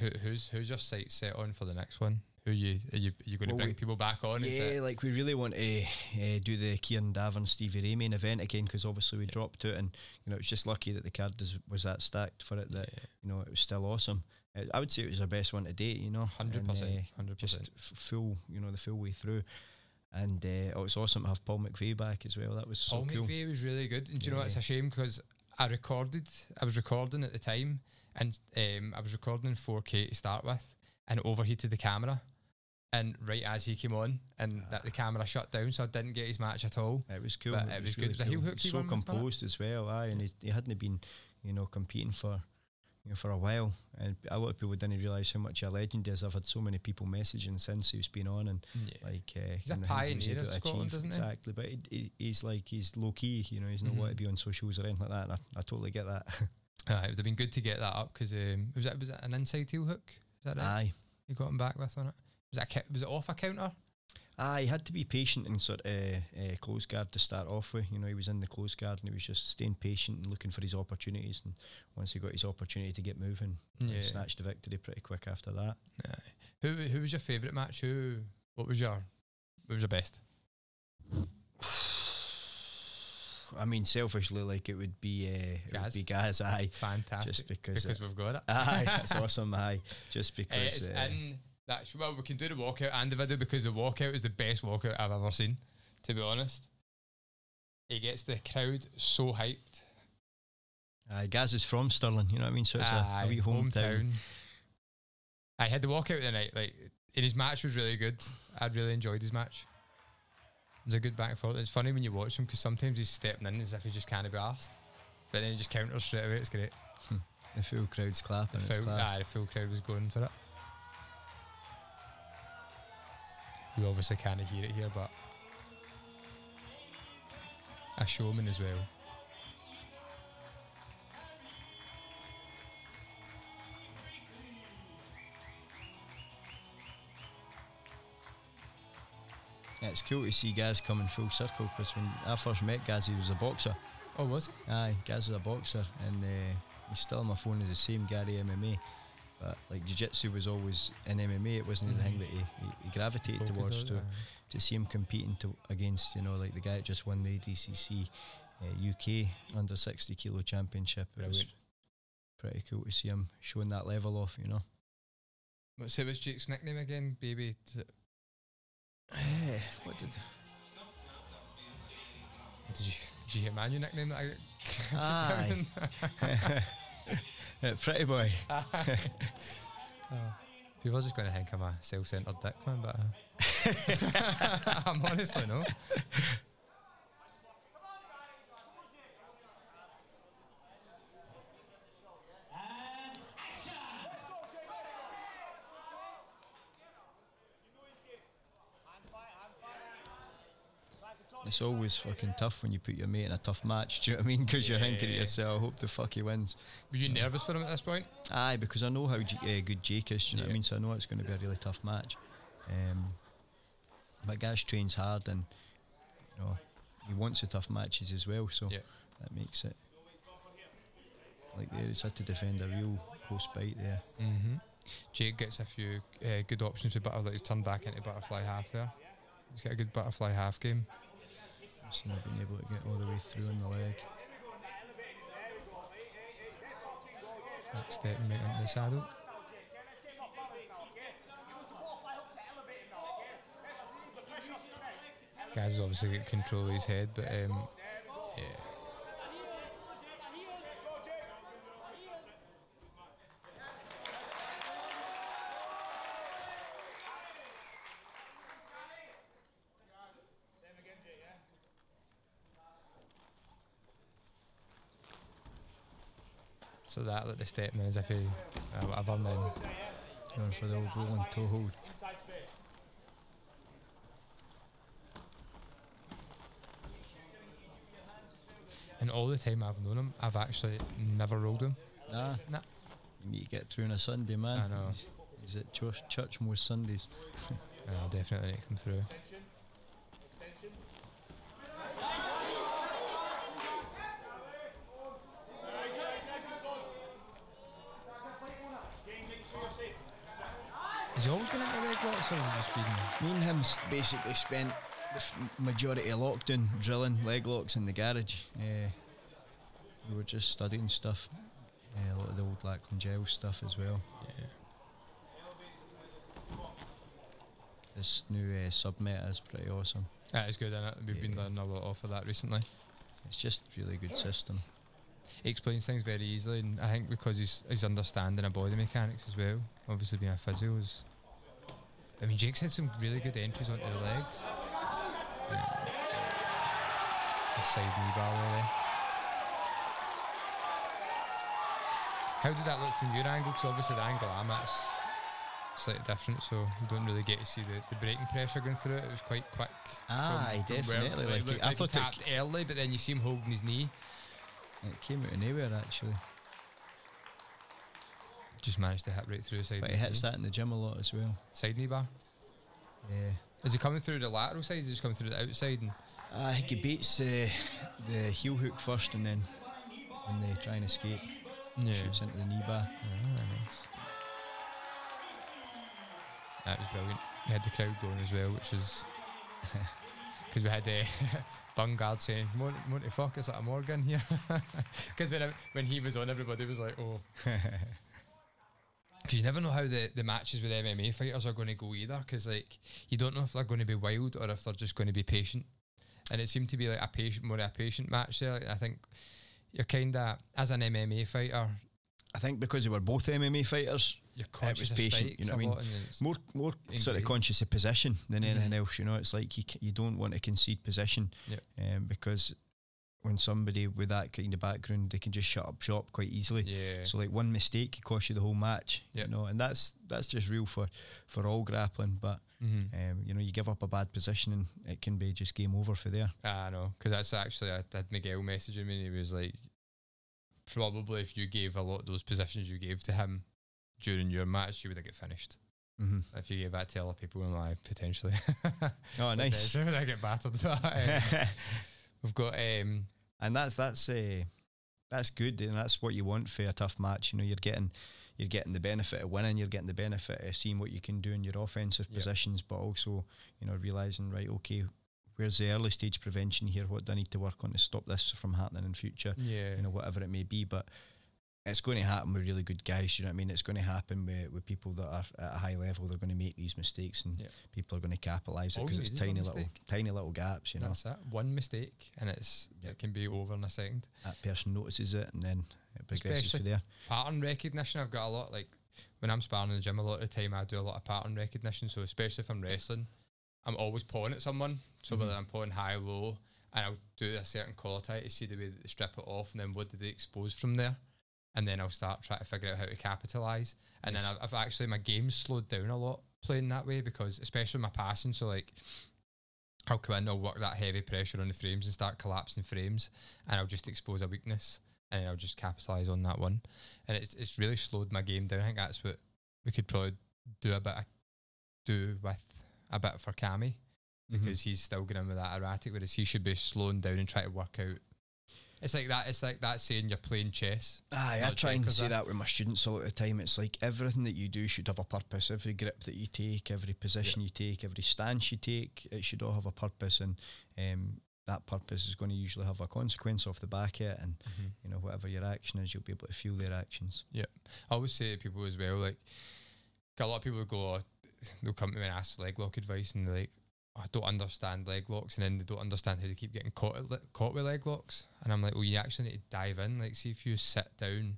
Who, who's who's your sight set on for the next one? Who you are you are you going to bring we- people back on? Yeah, like we really want to uh, do the Kieran Davern Stevie Ray main event again because obviously we Yeah. dropped it and you know it's just lucky that the card is, was that stacked for it that yeah, you know it was still awesome. Uh, I would say it was our best one to date. You know, hundred and, uh, percent, hundred percent. full, you know, the full way through. And uh, oh, it's awesome to have Paul McVeigh back as well. That was so Paul cool. McVeigh was really good, and do you know what? It's a shame because I recorded. I was recording at the time, and um, I was recording in 4K to start with, and it overheated the camera. And right as he came on, and that the camera shut down, so I didn't get his match at all. It was cool. But it was good. Was it heel hook he so wasn't it? composed as well. Aye, and he, he hadn't been, you know, competing for, you know, for a while. And a lot of people didn't realise how much a legend he is. I've had so many people messaging since he's been on, and Yeah. like uh, He's a the things he's pioneer of Scotland, isn't he? Exactly, but he, he, he's like he's low key. You know, he's not want to be on socials or anything like that. And I, I totally get that. Aye, it would have been good to get that up because um, was that was that an inside heel hook? Is that right? Aye. You got him back with on it. Was that was it off a counter? Ah, he had to be patient and sort of uh, close guard to start off with. You know, he was in the close guard and he was just staying patient and looking for his opportunities. And once he got his opportunity to get moving, he snatched the victory pretty quick after that. Aye. Who who was your favourite match? Who what was your what was your best? I mean, selfishly, like it would be, uh, it would be Gaz. Aye, Fantastic. Just because because it- we've got it. aye, that's awesome. Aye, just Uh, because. it's uh, in that. Well, we can do the walkout and the video because the walkout is the best walkout I've ever seen. To be honest, he gets the crowd so hyped. aye, Gaz is from Stirling. You know what I mean? So it's a, a Aye, wee hometown. I had the walkout the night. Like, and his match was really good. I'd really enjoyed his match. It was a good back and forth. It's funny when you watch him because sometimes he's stepping in as if he just can't be asked, but then he just counters straight away. It's great. Hmm. The full crowd's The clapping. it's full, aye, the full crowd was going for it. We obviously can't hear it here, but a showman as well. It's cool to see Gaz coming full circle because when I first met Gaz, he was a boxer. Oh, was he? Aye, Gaz is a boxer, and uh, he's still on my phone as the same Gary MMA. But like jiu-jitsu was always in MMA. It wasn't the thing Mhm. that he, he, he gravitated Focus towards. To to see him competing to against you know like the guy that just won the ADCC uh, UK under sixty kilo championship. It was pretty cool to see him showing that level off. You know. What, so what's Jake's nickname again, baby? It- what did? Did you did you hear my new nickname that I Aye. Uh, pretty boy. oh. People are just going to think I'm a self-centered dick man, but uh, I'm honestly no. It's always fucking tough when you put your mate in a tough match. Do you know what I mean? Because you're thinking to yourself, I hope the fuck he wins. Were you nervous for him at this point? Aye, because I know how J- uh, good Jake is. Do you know what I mean? So I know it's going to be a really tough match. Um, but Gaz trains hard, and you know he wants the tough matches as well. So Yeah. that makes it like there. He's had to defend a real close bite there. Mm-hmm. Jake gets a few uh, good options with butterfly. He's turned back into butterfly half there. He's got a good butterfly half game. Just not been able to get all the way through on the leg. Back step and right into the saddle. Has obviously got control of his head, but um, yeah. So that like the step then as if he uh, whatever and then Going for the old rolling toe hold. and all the time I've known him, I've actually never rolled him. Nah, Nah. You need to get through on a Sunday, man. I know. He's, he's at church, church most Sundays. I'll definitely come through. Has he always been into leg locks or has he just been Me and him basically spent the f- majority of lockdown drilling leg locks in the garage. Uh, we were just studying stuff, uh, a lot of the old Lachlan Giles stuff as well. yeah. This new uh, submeta is pretty awesome. That is good, is it? We've been learning a lot off of that recently. It's just really good system. He explains things very easily, and I think because he's his understanding of body mechanics as well, obviously being a physio is. I mean, Jake's had some really good entries onto the legs. Um, a side knee bar there. eh? How did that look from your angle? Because obviously the angle I'm at's slightly different, so you don't really get to see the, the braking pressure going through it. It was quite quick. from- Aye, from definitely, where it like, looked I like he thought it tapped early, but then you see him holding his knee. It came out of nowhere actually. Just managed to hit right through the side. But he hits knee. that in the gym a lot as well. Side knee bar. Yeah. Is he coming through the lateral side? Is he just coming through the outside? And I think he beats uh, the heel hook first and then when they try and escape, yeah. shoots into the knee bar. Ah, nice. That was brilliant. He had the crowd going as well, which is because we had uh, Bungard saying, "Monty, fuck, is that a Morgan here?" Because when when he was on, everybody was like, "Oh." Because you never know how the, the matches with MMA fighters are going to go either. Because like you don't know if they're going to be wild or if they're just going to be patient. And it seemed to be like a patient, more a patient match there. Like, I think you're kind of as an MMA fighter, I think because they were both MMA fighters, you're conscious of patient, you know what I mean? lot and it's- more more sort of conscious of position than anything Mhm. else. You know, it's like you c- you don't want to concede position, Yep. um, because when somebody with that kind of background, they can just shut up shop quite easily. Yeah. So like one mistake could cost you the whole match. Yep. You know, and that's that's just real for for all grappling. But Mhm. um, you know, you give up a bad position and it can be just game over for there. I know, because that's actually I had Miguel messaging me. and He was like, probably if you gave a lot of those positions you gave to him during your match, you would have get finished. Mm-hmm. If you gave that to other people, I'm like potentially. Oh, nice. I get battered? But, um, we've got um, and that's that's uh, that's good, and that's what you want for a tough match. You know, you're getting you're getting the benefit of winning, you're getting the benefit of seeing what you can do in your offensive Yep. positions, but also you know realizing right, okay, where's the early stage prevention here? What do I need to work on to stop this from happening in future? yeah, You know, whatever it may be, but. It's going to happen with really good guys. You know what I mean? It's going to happen with, with people that are at a high level. They're going to make these mistakes, and people are going to capitalise it because it's need is one tiny little, tiny little gaps. You know, that's it. One mistake, and it's it can be over in a second. that person notices it, and then it progresses Especially- from there. pattern recognition. I've got a lot like when I'm sparring in the gym. A lot of the time, I do a lot of pattern recognition. So especially if I'm wrestling, I'm always pawing at someone. So whether Mhm. I'm pawing high, low, and I'll do a certain call type to see the way that they strip it off, and then what do they expose from there, and then I'll start trying to figure out how to capitalize. And then I've, I've actually my game's slowed down a lot playing that way because especially my passing. So like. I'll come in, I'll work that heavy pressure on the frames and start collapsing frames, and I'll just expose a weakness, and I'll just capitalise on that one and it's it's really slowed my game down. I think that's what we could probably do a bit of, do with a bit for Cammy Mm-hmm. because he's still getting with that erratic, whereas he should be slowing down and try to work out. It's like that. It's like that saying you're playing chess. Aye, I try and say that with my students all of the time. It's like everything that you do should have a purpose. Every grip that you take, every position you take, every stance you take, it should all have a purpose, and um, that purpose is going to usually have a consequence off the back of it. And you know, whatever your action is, you'll be able to feel their actions. Yeah, I always say to people as well, like a lot of people go, oh, they'll come to me and ask leg lock advice, and they're like, "Oh, I don't understand leg locks, and then they don't understand how to keep getting caught caught with leg locks. And I'm like, well, you actually need to dive in. Like, see if you sit down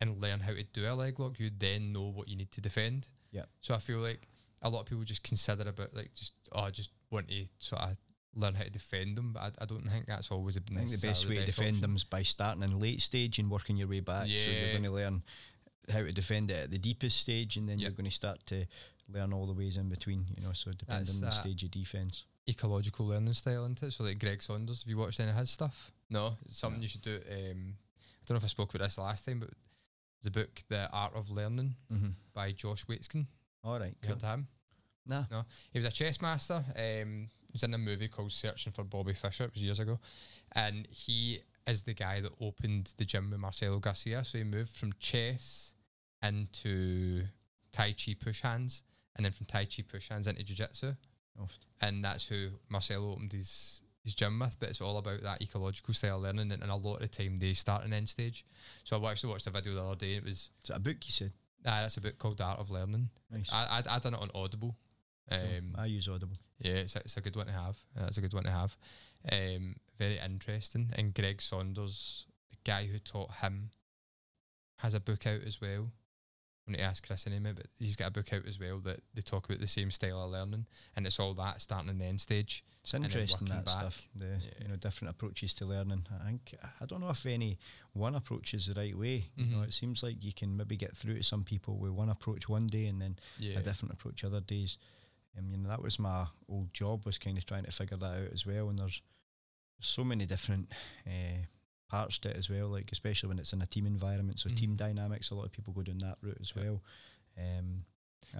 and learn how to do a leg lock, you then know what you need to defend. Yeah. So I feel like a lot of people just consider about like just oh, I just want to sort of learn how to defend them, but I, I don't think that's always a I think the best way to defend option. them is by starting in late stage and working your way back. Yeah. So you're going to learn how to defend it at the deepest stage, and then you're going to start to learn all the ways in between. You know, so depending That's on the stage of defense. ecological learning style into it. So like Greg Saunders, have you watched any of his stuff? No, it's something No. you should do. Um, I don't know if I spoke about this last time, but there's a book, The Art of Learning, Mm-hmm. by Josh Waitzkin. All right, cool. him? Nah. No, he was a chess master. Um, he was in a movie called Searching for Bobby Fischer. It was years ago, and he is the guy that opened the gym with Marcelo Garcia. So he moved from chess into Tai Chi push hands, and then from Tai Chi push hands into Jiu Jitsu and that's who Marcelo opened his his gym with. But it's all about that ecological style of learning, and, and a lot of the time they start and end stage. So I actually watched a video the other day. And it was Is it a book you said? ah, that's a book called The Art of Learning. Nice. I I I done it on Audible. Um, I use Audible. yeah, it's a, it's a good one to have. Uh, it's a good one to have. Um, very interesting. And Greg Saunders, the guy who taught him, has a book out as well. I need to ask Chris in a but he's got a book out as well that they talk about the same style of learning, and it's all that starting and end stage. It's interesting that back. stuff. The Yeah. you know different approaches to learning. I think I don't know if any one approach is the right way. You know, Mhm. it seems like you can maybe get through to some people with one approach one day and then Yeah, a different approach other days. Um, you know, that was my old job was kind of trying to figure that out as well. And there's so many different uh, parts to it as well. Like especially when it's in a team environment, so team Mhm. dynamics. A lot of people go down that route as well. Um,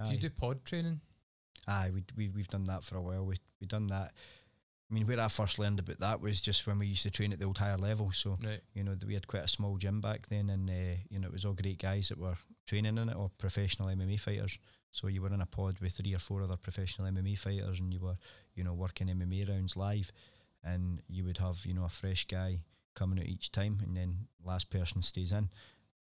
do you do pod training? Aye, we we we've done that for a while. We we done that. I mean, where I first learned about that was just when we used to train at the old higher level. So Right. you know, we had quite a small gym back then, and uh, you know, it was all great guys that were training in it, or professional MMA fighters. So you were in a pod with three or four other professional MMA fighters, and you were, you know, working MMA rounds live, and you would have, you know, a fresh guy coming out each time, and then last person stays in.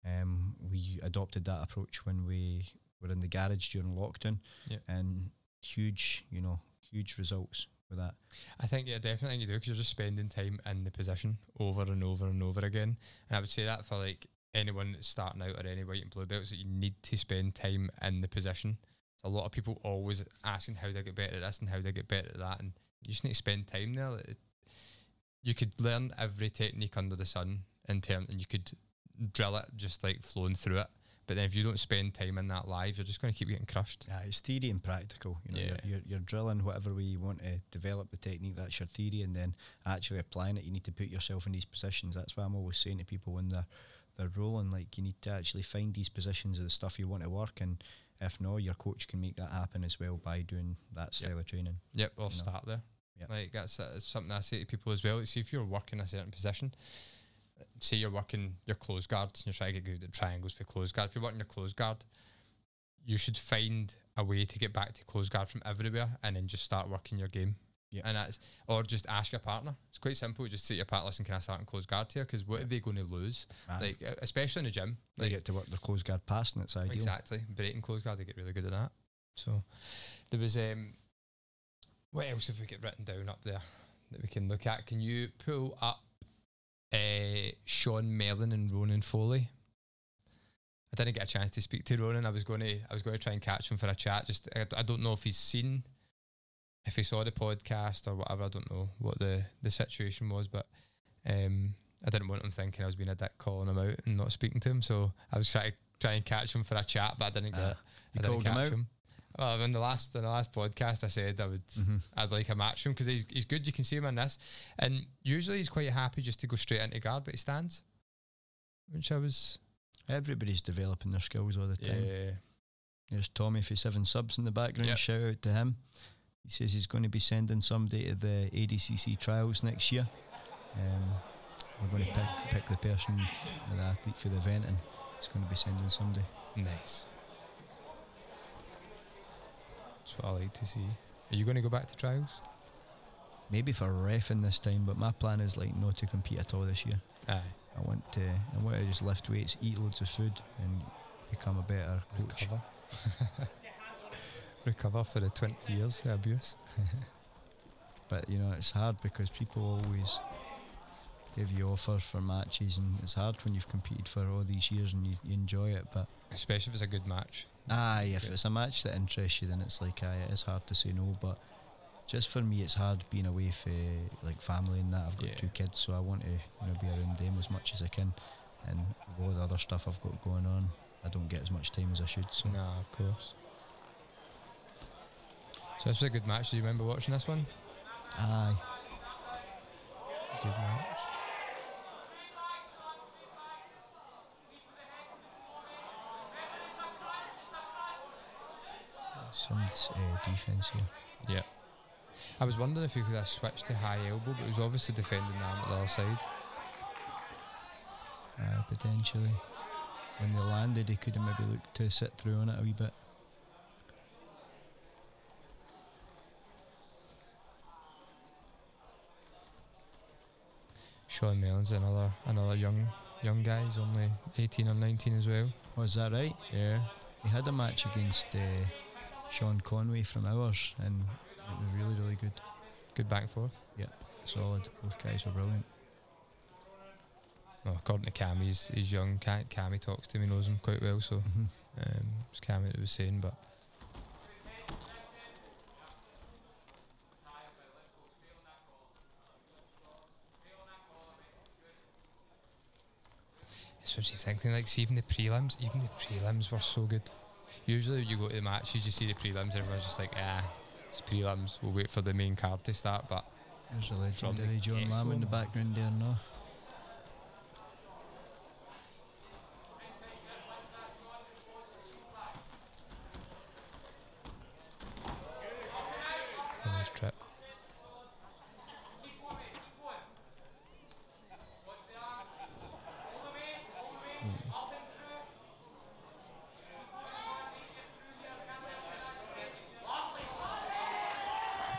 Um, we adopted that approach when we were in the garage during lockdown, Yeah. and huge, you know, huge results with that. I think yeah, definitely you do because you're just spending time in the position over and over and over again. And I would say that for like anyone that's starting out or any white and blue belts, that you need to spend time in the position. A lot of people always asking how do I get better at this and how do I get better at that, and you just need to spend time there. Like, You could learn every technique under the sun in terms, and you could drill it just like flowing through it. But then if you don't spend time in that live, you're just going to keep getting crushed. Yeah, it's theory and practical. You know, Yeah. you're, you're, you're drilling whatever way you want to develop the technique. That's your theory, and then actually applying it, you need to put yourself in these positions. That's why I'm always saying to people when they're they're rolling, like you need to actually find these positions of the stuff you want to work, and if not, your coach can make that happen as well by doing that style of training. Yep, or know. start there. Yep. Like that's, uh, something I say to people as well. See if you're working a certain position. Say you're working your close guard and you're trying to get good at triangles for close guard. If you're working your close guard, you should find a way to get back to close guard from everywhere and then just start working your game. Yeah. And that's or just ask your partner. It's quite simple. Just say to your partner, "Listen, can I start in close guard here? Because what are they going to lose? Aye. Like especially in the gym, they like get to work their close guard past, and it's ideal. Exactly. Breaking close guard, they get really good at that. So there was um what else have we got written down up there that we can look at? Can you pull up uh Sean Mellon and Ronan Foley? I didn't get a chance to speak to Ronan. I was going to I was going to try and catch him for a chat. Just I, I don't know if he's seen if he saw the podcast or whatever. I don't know what the the situation was, but um I didn't want him thinking I was being a dick calling him out and not speaking to him. So I was trying to try and catch him for a chat, but I didn't get. Ah, I didn't him catch out? him. Well, in the last in the last podcast, I said I would Mhm. I'd like a match him because he's he's good. You can see him in this, and usually he's quite happy just to go straight into guard, but he stands, which I was Everybody's developing their skills all the time. yeah There's Tommy for seven subs in the background. Yep. Shout out to him. He says he's going to be sending somebody to the ADCC trials next year. Um, we're going to pick pick the person, the athlete for the event, and he's going to be sending somebody. nice. That's what I like to see. Are you going to go back to trials? Maybe for refing this time, but my plan is like not to compete at all this year. Aye, I want to I want to just lift weights, eat loads of food, and become a better coach. recover. recover for the twenty years of abuse. But you know it's hard because people always give you offers for matches, and it's hard when you've competed for all these years and you, you enjoy it. But Especially if it's a good match. Ah, aye, if Yeah. it's a match that interests you, then it's like aye, it is hard to say no. But just for me, it's hard being away for eh, like family and that. I've got Yeah. two kids, so I want to you know be around them as much as I can, and all the other stuff I've got going on, I don't get as much time as I should. So Nah, of course. So this was a good match. Do you remember watching this one? aye, Good match. Some uh, defense here. Yeah. I was wondering if you could have switched to high elbow, but it was obviously defending the arm at the other side. Aye, potentially. When they landed, he could have maybe looked to sit through on it a wee bit. Sean Mellon's another another young young guy. He's only 18 or 19 as well. Oh, that right? Yeah. He had a match against uh, Sean Conway from ours, and it was really, really good. Good back and forth. Yep, solid. Both guys were brilliant. Well, according to Cam, he's, he's young. Cam, Cammy talks to him, he knows him quite well. So Mhm. um, it's Cammy that was saying, but So what you thinking, like, see, even the prelims, even the prelims were so good. Usually, when you go to the matches, you see the prelims, everyone's just like, ah, it's prelims. We'll wait for the main card to start. But There's a legendary John Lamb in the background there, no? it's a nice trip.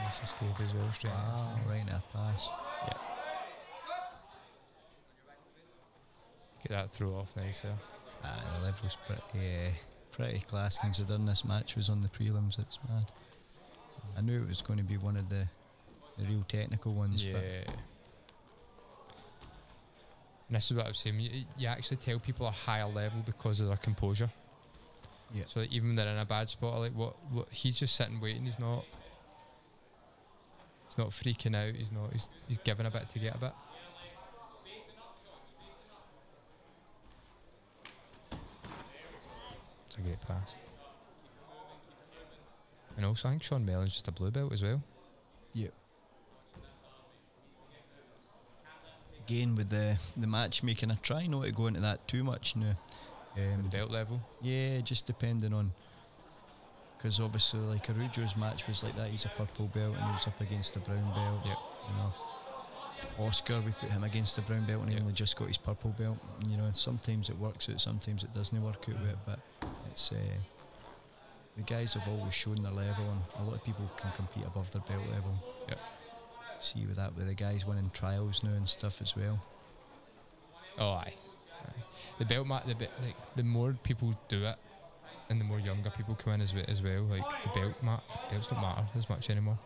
Nice escape as well, straight. Wow, right in a Yeah. Get that throw off nice there. Ah, the level's pretty, uh, pretty class considering this match was on the prelims. It's mad. I knew it was going to be one of the, the real technical ones, Yeah. but And this is what I was saying. You, you actually tell people are higher level because of their composure. Yeah. So even when they're in a bad spot, like what, what he's just sitting waiting. He's not. He's not freaking out. He's not. He's he's giving a bit to get a bit. It's a great pass. And also, I think Sean Mellon's just a blue belt as well. Yeah. Again with the the matchmaking, I try not to go into that too much now. Um, belt level. Yeah, just depending on. Because obviously, like Arujo's match was like that. He's a purple belt and he was up against a brown belt. Yep. You know, Oscar, we put him against a brown belt and he only just got his purple belt. You know, sometimes it works out, sometimes it doesn't work out. With it, but it's uh, the guys have always shown their level, and a lot of people can compete above their belt level. Yep. See with that with the guys winning trials now and stuff as well. Oh, aye. aye. The belt mat, the like the more people do it, and the more younger people come in as, as well. Like the belt mat, belts don't matter as much anymore.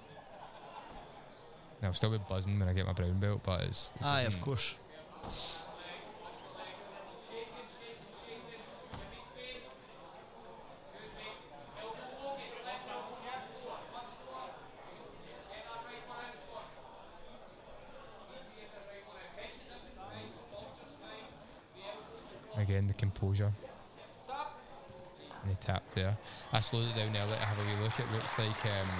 Now, I'll still be buzzing when I get my brown belt, but it's. it Aye, of course. Again, the composure. And he tapped there. I slowed it down there to have a wee look. It looks like um,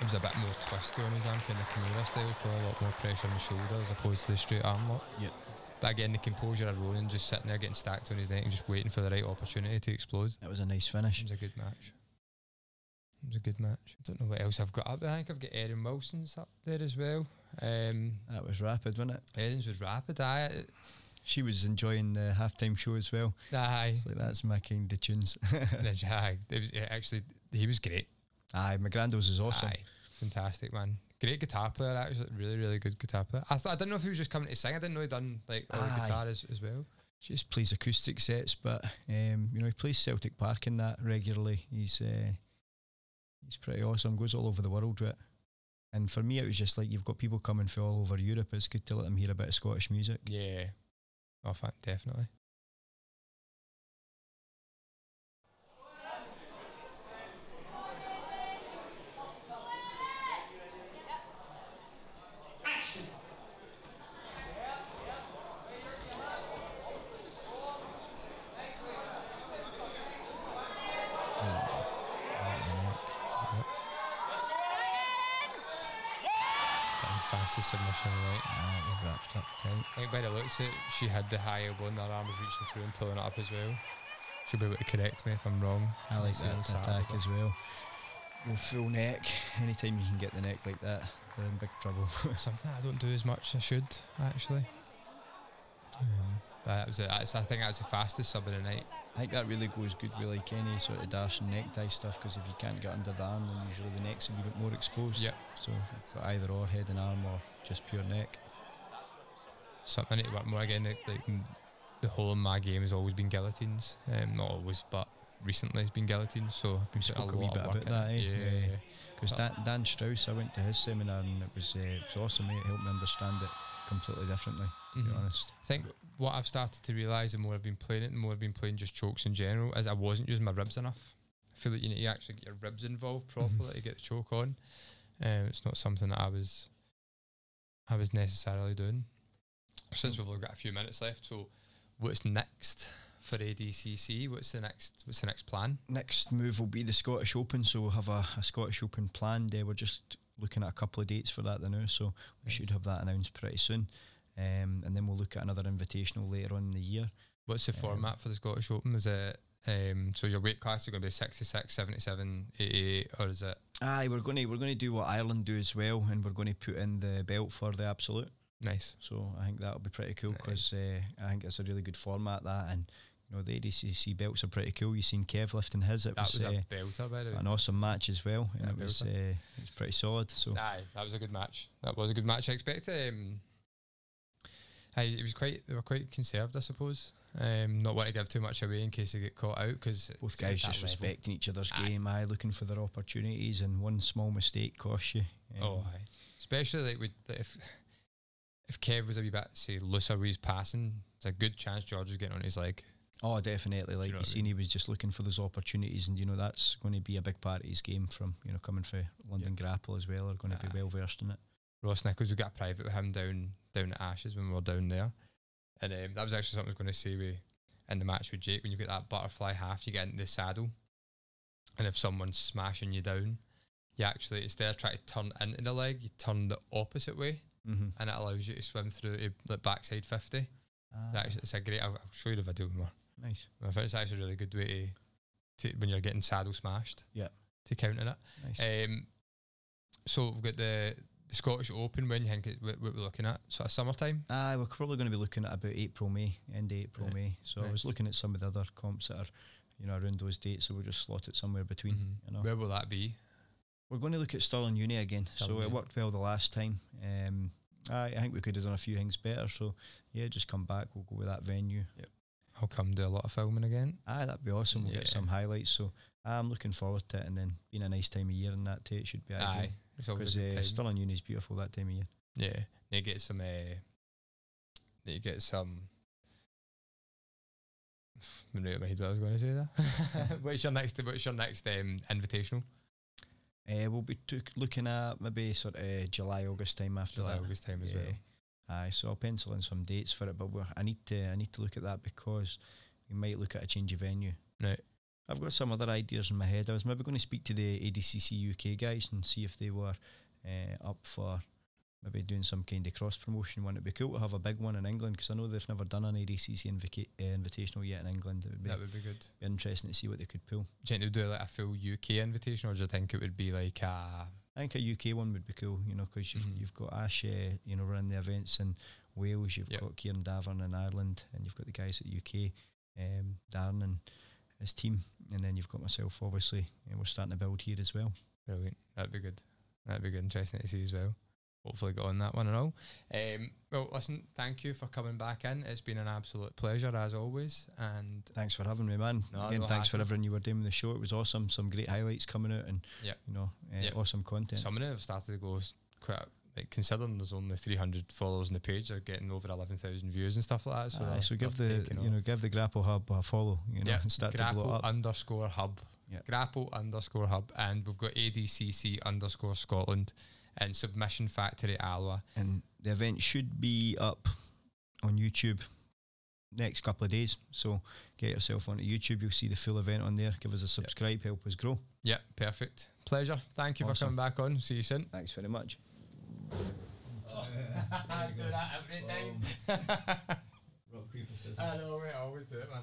it was a bit more twisty on his arm, kind of Kimura style, probably a lot more pressure on the shoulder as opposed to the straight arm lock. Yep. But again, the composure of Ronan just sitting there getting stacked on his neck and just waiting for the right opportunity to explode. That was a nice finish. It was a good match. It was a good match. I don't know what else I've got up. I think I've got Erin Wilson's up there as well. Um, That was rapid, wasn't it? Erin's was rapid. Aye, She was enjoying the halftime show as well. aye. It's like that's my kind of tunes. Jag. It was yeah, actually he was great. Aye, McGrandos is awesome. Aye, fantastic man. Great guitar player. Actually, really, really good guitar player. I thought I didn't know if he was just coming to sing. I didn't know he'd done like all the guitar as, as well. Just plays acoustic sets, but um, you know he plays Celtic Park in that regularly. He's uh, he's pretty awesome. Goes all over the world with it. And for me, it was just like you've got people coming from all over Europe. It's good to let them hear a bit of Scottish music. Yeah. Oh, fan, definitely. Fastest submission, right? Ah, it was wrapped. I think by the looks of it, she had the high elbow and her arm was reaching through and pulling it up as well. She'll be able to correct me if I'm wrong. I like that attack as well. Full neck. Anytime you can get the neck like that, they're in big trouble. Something I don't do as much as I should, actually. Um, but that was it. I think that was the fastest sub of the night. I think that really goes good with like any sort of darce and necktie stuff because if you can't get under the arm, then usually the neck's a wee bit more exposed. Yep. So either or head and arm or just pure neck. Something I need to work more again. Like, like the whole of my game has always been guillotines. Um, not always, but recently it's been guillotines. So I've been putting a a lot bit of work about that, eh? Yeah, Yeah. yeah. Because Dan, Dan Strauss, I went to his seminar and it was, uh, it was awesome. It helped me understand it completely differently, to be Mhm. honest. I think what I've started to realise the more I've been playing it, the more I've been playing just chokes in general, is I wasn't using my ribs enough. I feel like you need to actually get your ribs involved properly to get the choke on. Um, it's not something that I was I was necessarily doing. Since we've only got a few minutes left, so what's next for ADCC? What's the next what's the next plan? Next move will be the Scottish Open, so we'll have a, a Scottish Open planned. Uh, we're just looking at a couple of dates for that now, so we should have that announced pretty soon. Um, and then we'll look at another invitational later on in the year. What's the Um, format for the Scottish Open? Is it um, so your weight class is going to be 66, 77, 88, or is it Aye, we're going to we're going to do what Ireland do as well, and we're going to put in the belt for the absolute. Nice? So I think that'll be pretty cool because uh, I think it's a really good format that, and you know the ADCC belts are pretty cool. You seen Kev lifting his. It That was, was, uh, a belter, by the way. an awesome match as well, and Yeah, it was uh, it was pretty solid. So Aye, that was a good match. That was a good match. I expect. Um, aye, it was quite. They were quite conserved, I suppose. Um, not want to give too much away in case they get caught out because both guys just respecting each other's Aye. game, aye, looking for their opportunities, and one small mistake costs you. Um, Oh, aye. especially like with if if Kev was a wee bit say looser with his passing, it's a good chance George is getting on his leg. Oh, definitely. Like know you what I seen, he was just looking for those opportunities, and you know that's going to be a big part of his game. From you know coming for London Grapple as well, are going to be well versed in it. Ross Nichols, we got a private with him down down at Ashes when we were down there, and um, that was actually something I was going to say we in the match with Jake when you get that butterfly half, you get into the saddle, and if someone's smashing you down, you actually instead of trying to turn into the leg, you turn the opposite way, Mm-hmm. and it allows you to swim through to like backside fifty. Ah, It's actually, it's a great. I'll, I'll show you the video more. nice, I think it's actually a really good way to, to when you're getting saddle smashed. Yeah. To counter it. nice. Um, so we've got the, the Scottish Open. When you think it, what, what we're looking at? Sort of summertime. Aye, we're probably going to be looking at about April, May, end of April, Right. May. So I was looking at some of the other comps that are, you know, around those dates. So we'll just slot it somewhere between. Mhm. You know, Where will that be? we're going to look at Stirling Uni again. Stirling so it worked well the last time. Um, I, I think we could have done a few things better. So yeah, just come back. We'll go with that venue. Yep. I'll come do a lot of filming again. Aye, that'd be awesome. We'll get some highlights. So I'm looking forward to it. And then being a nice time of year and that too, it should be Aye, ideal. it's always Because a good uh, time. Stirling Uni is beautiful that time of year. yeah, you get some. Uh, you get some. I'm right my head what I was going to say there. what's your next? What's your next um, invitational? Uh, we'll be took looking at maybe sort of July, August time after July, that. August time as Yeah. well. Aye, so I'll pencil in some dates for it, but we're, I need to I need to look at that because we might look at a change of venue. Right. I've got some other ideas in my head. I was maybe going to speak to the ADCC UK guys and see if they were uh, up for maybe doing some kind of cross promotion one. It'd be cool to have a big one in England because I know they've never done an ADCC invica- uh, invitational yet in England. It would be That would be good. interesting to see what they could pull. Do you think they'll do like a full UK invitation, or do you think it would be like a I think a UK one would be cool, you know, because you've, Mhm. you've got Ash, uh, you know, running the events in Wales, you've Yep. got Kieran Davern in Ireland, and you've got the guys at UK, um, Darren and his team, and then you've got myself, obviously, and we're starting to build here as well. brilliant? That'd be good. That'd be good. Interesting to see as well. Hopefully, got on that one and all. Um, well, listen, thank you for coming back in. It's been an absolute pleasure as always, and Thanks for having me, man. No, Again, thanks for everything you were doing with the show. It was awesome. Some great highlights coming out, and Yep. you know, uh, Yep. awesome content. some of them have started to go quite. Like considering there's only 300 followers on the page, they're getting over 11,000 views and stuff like that. So, Aye, so give the you know give the Grapple Hub a follow, you know, yeah, and start to blow grapple up. underscore hub. Yeah. Grapple underscore hub, and we've got ADCC underscore Scotland and Submission Factory Alwa. and the event should be up on YouTube next couple of days. So get yourself onto YouTube. You'll see the full event on there. Give us a subscribe. Help us grow. Yeah, perfect. Pleasure. Thank you for coming back on. See you soon. Thanks very much. I do that every time. Rock, paper, scissors. I know, we always do it, man.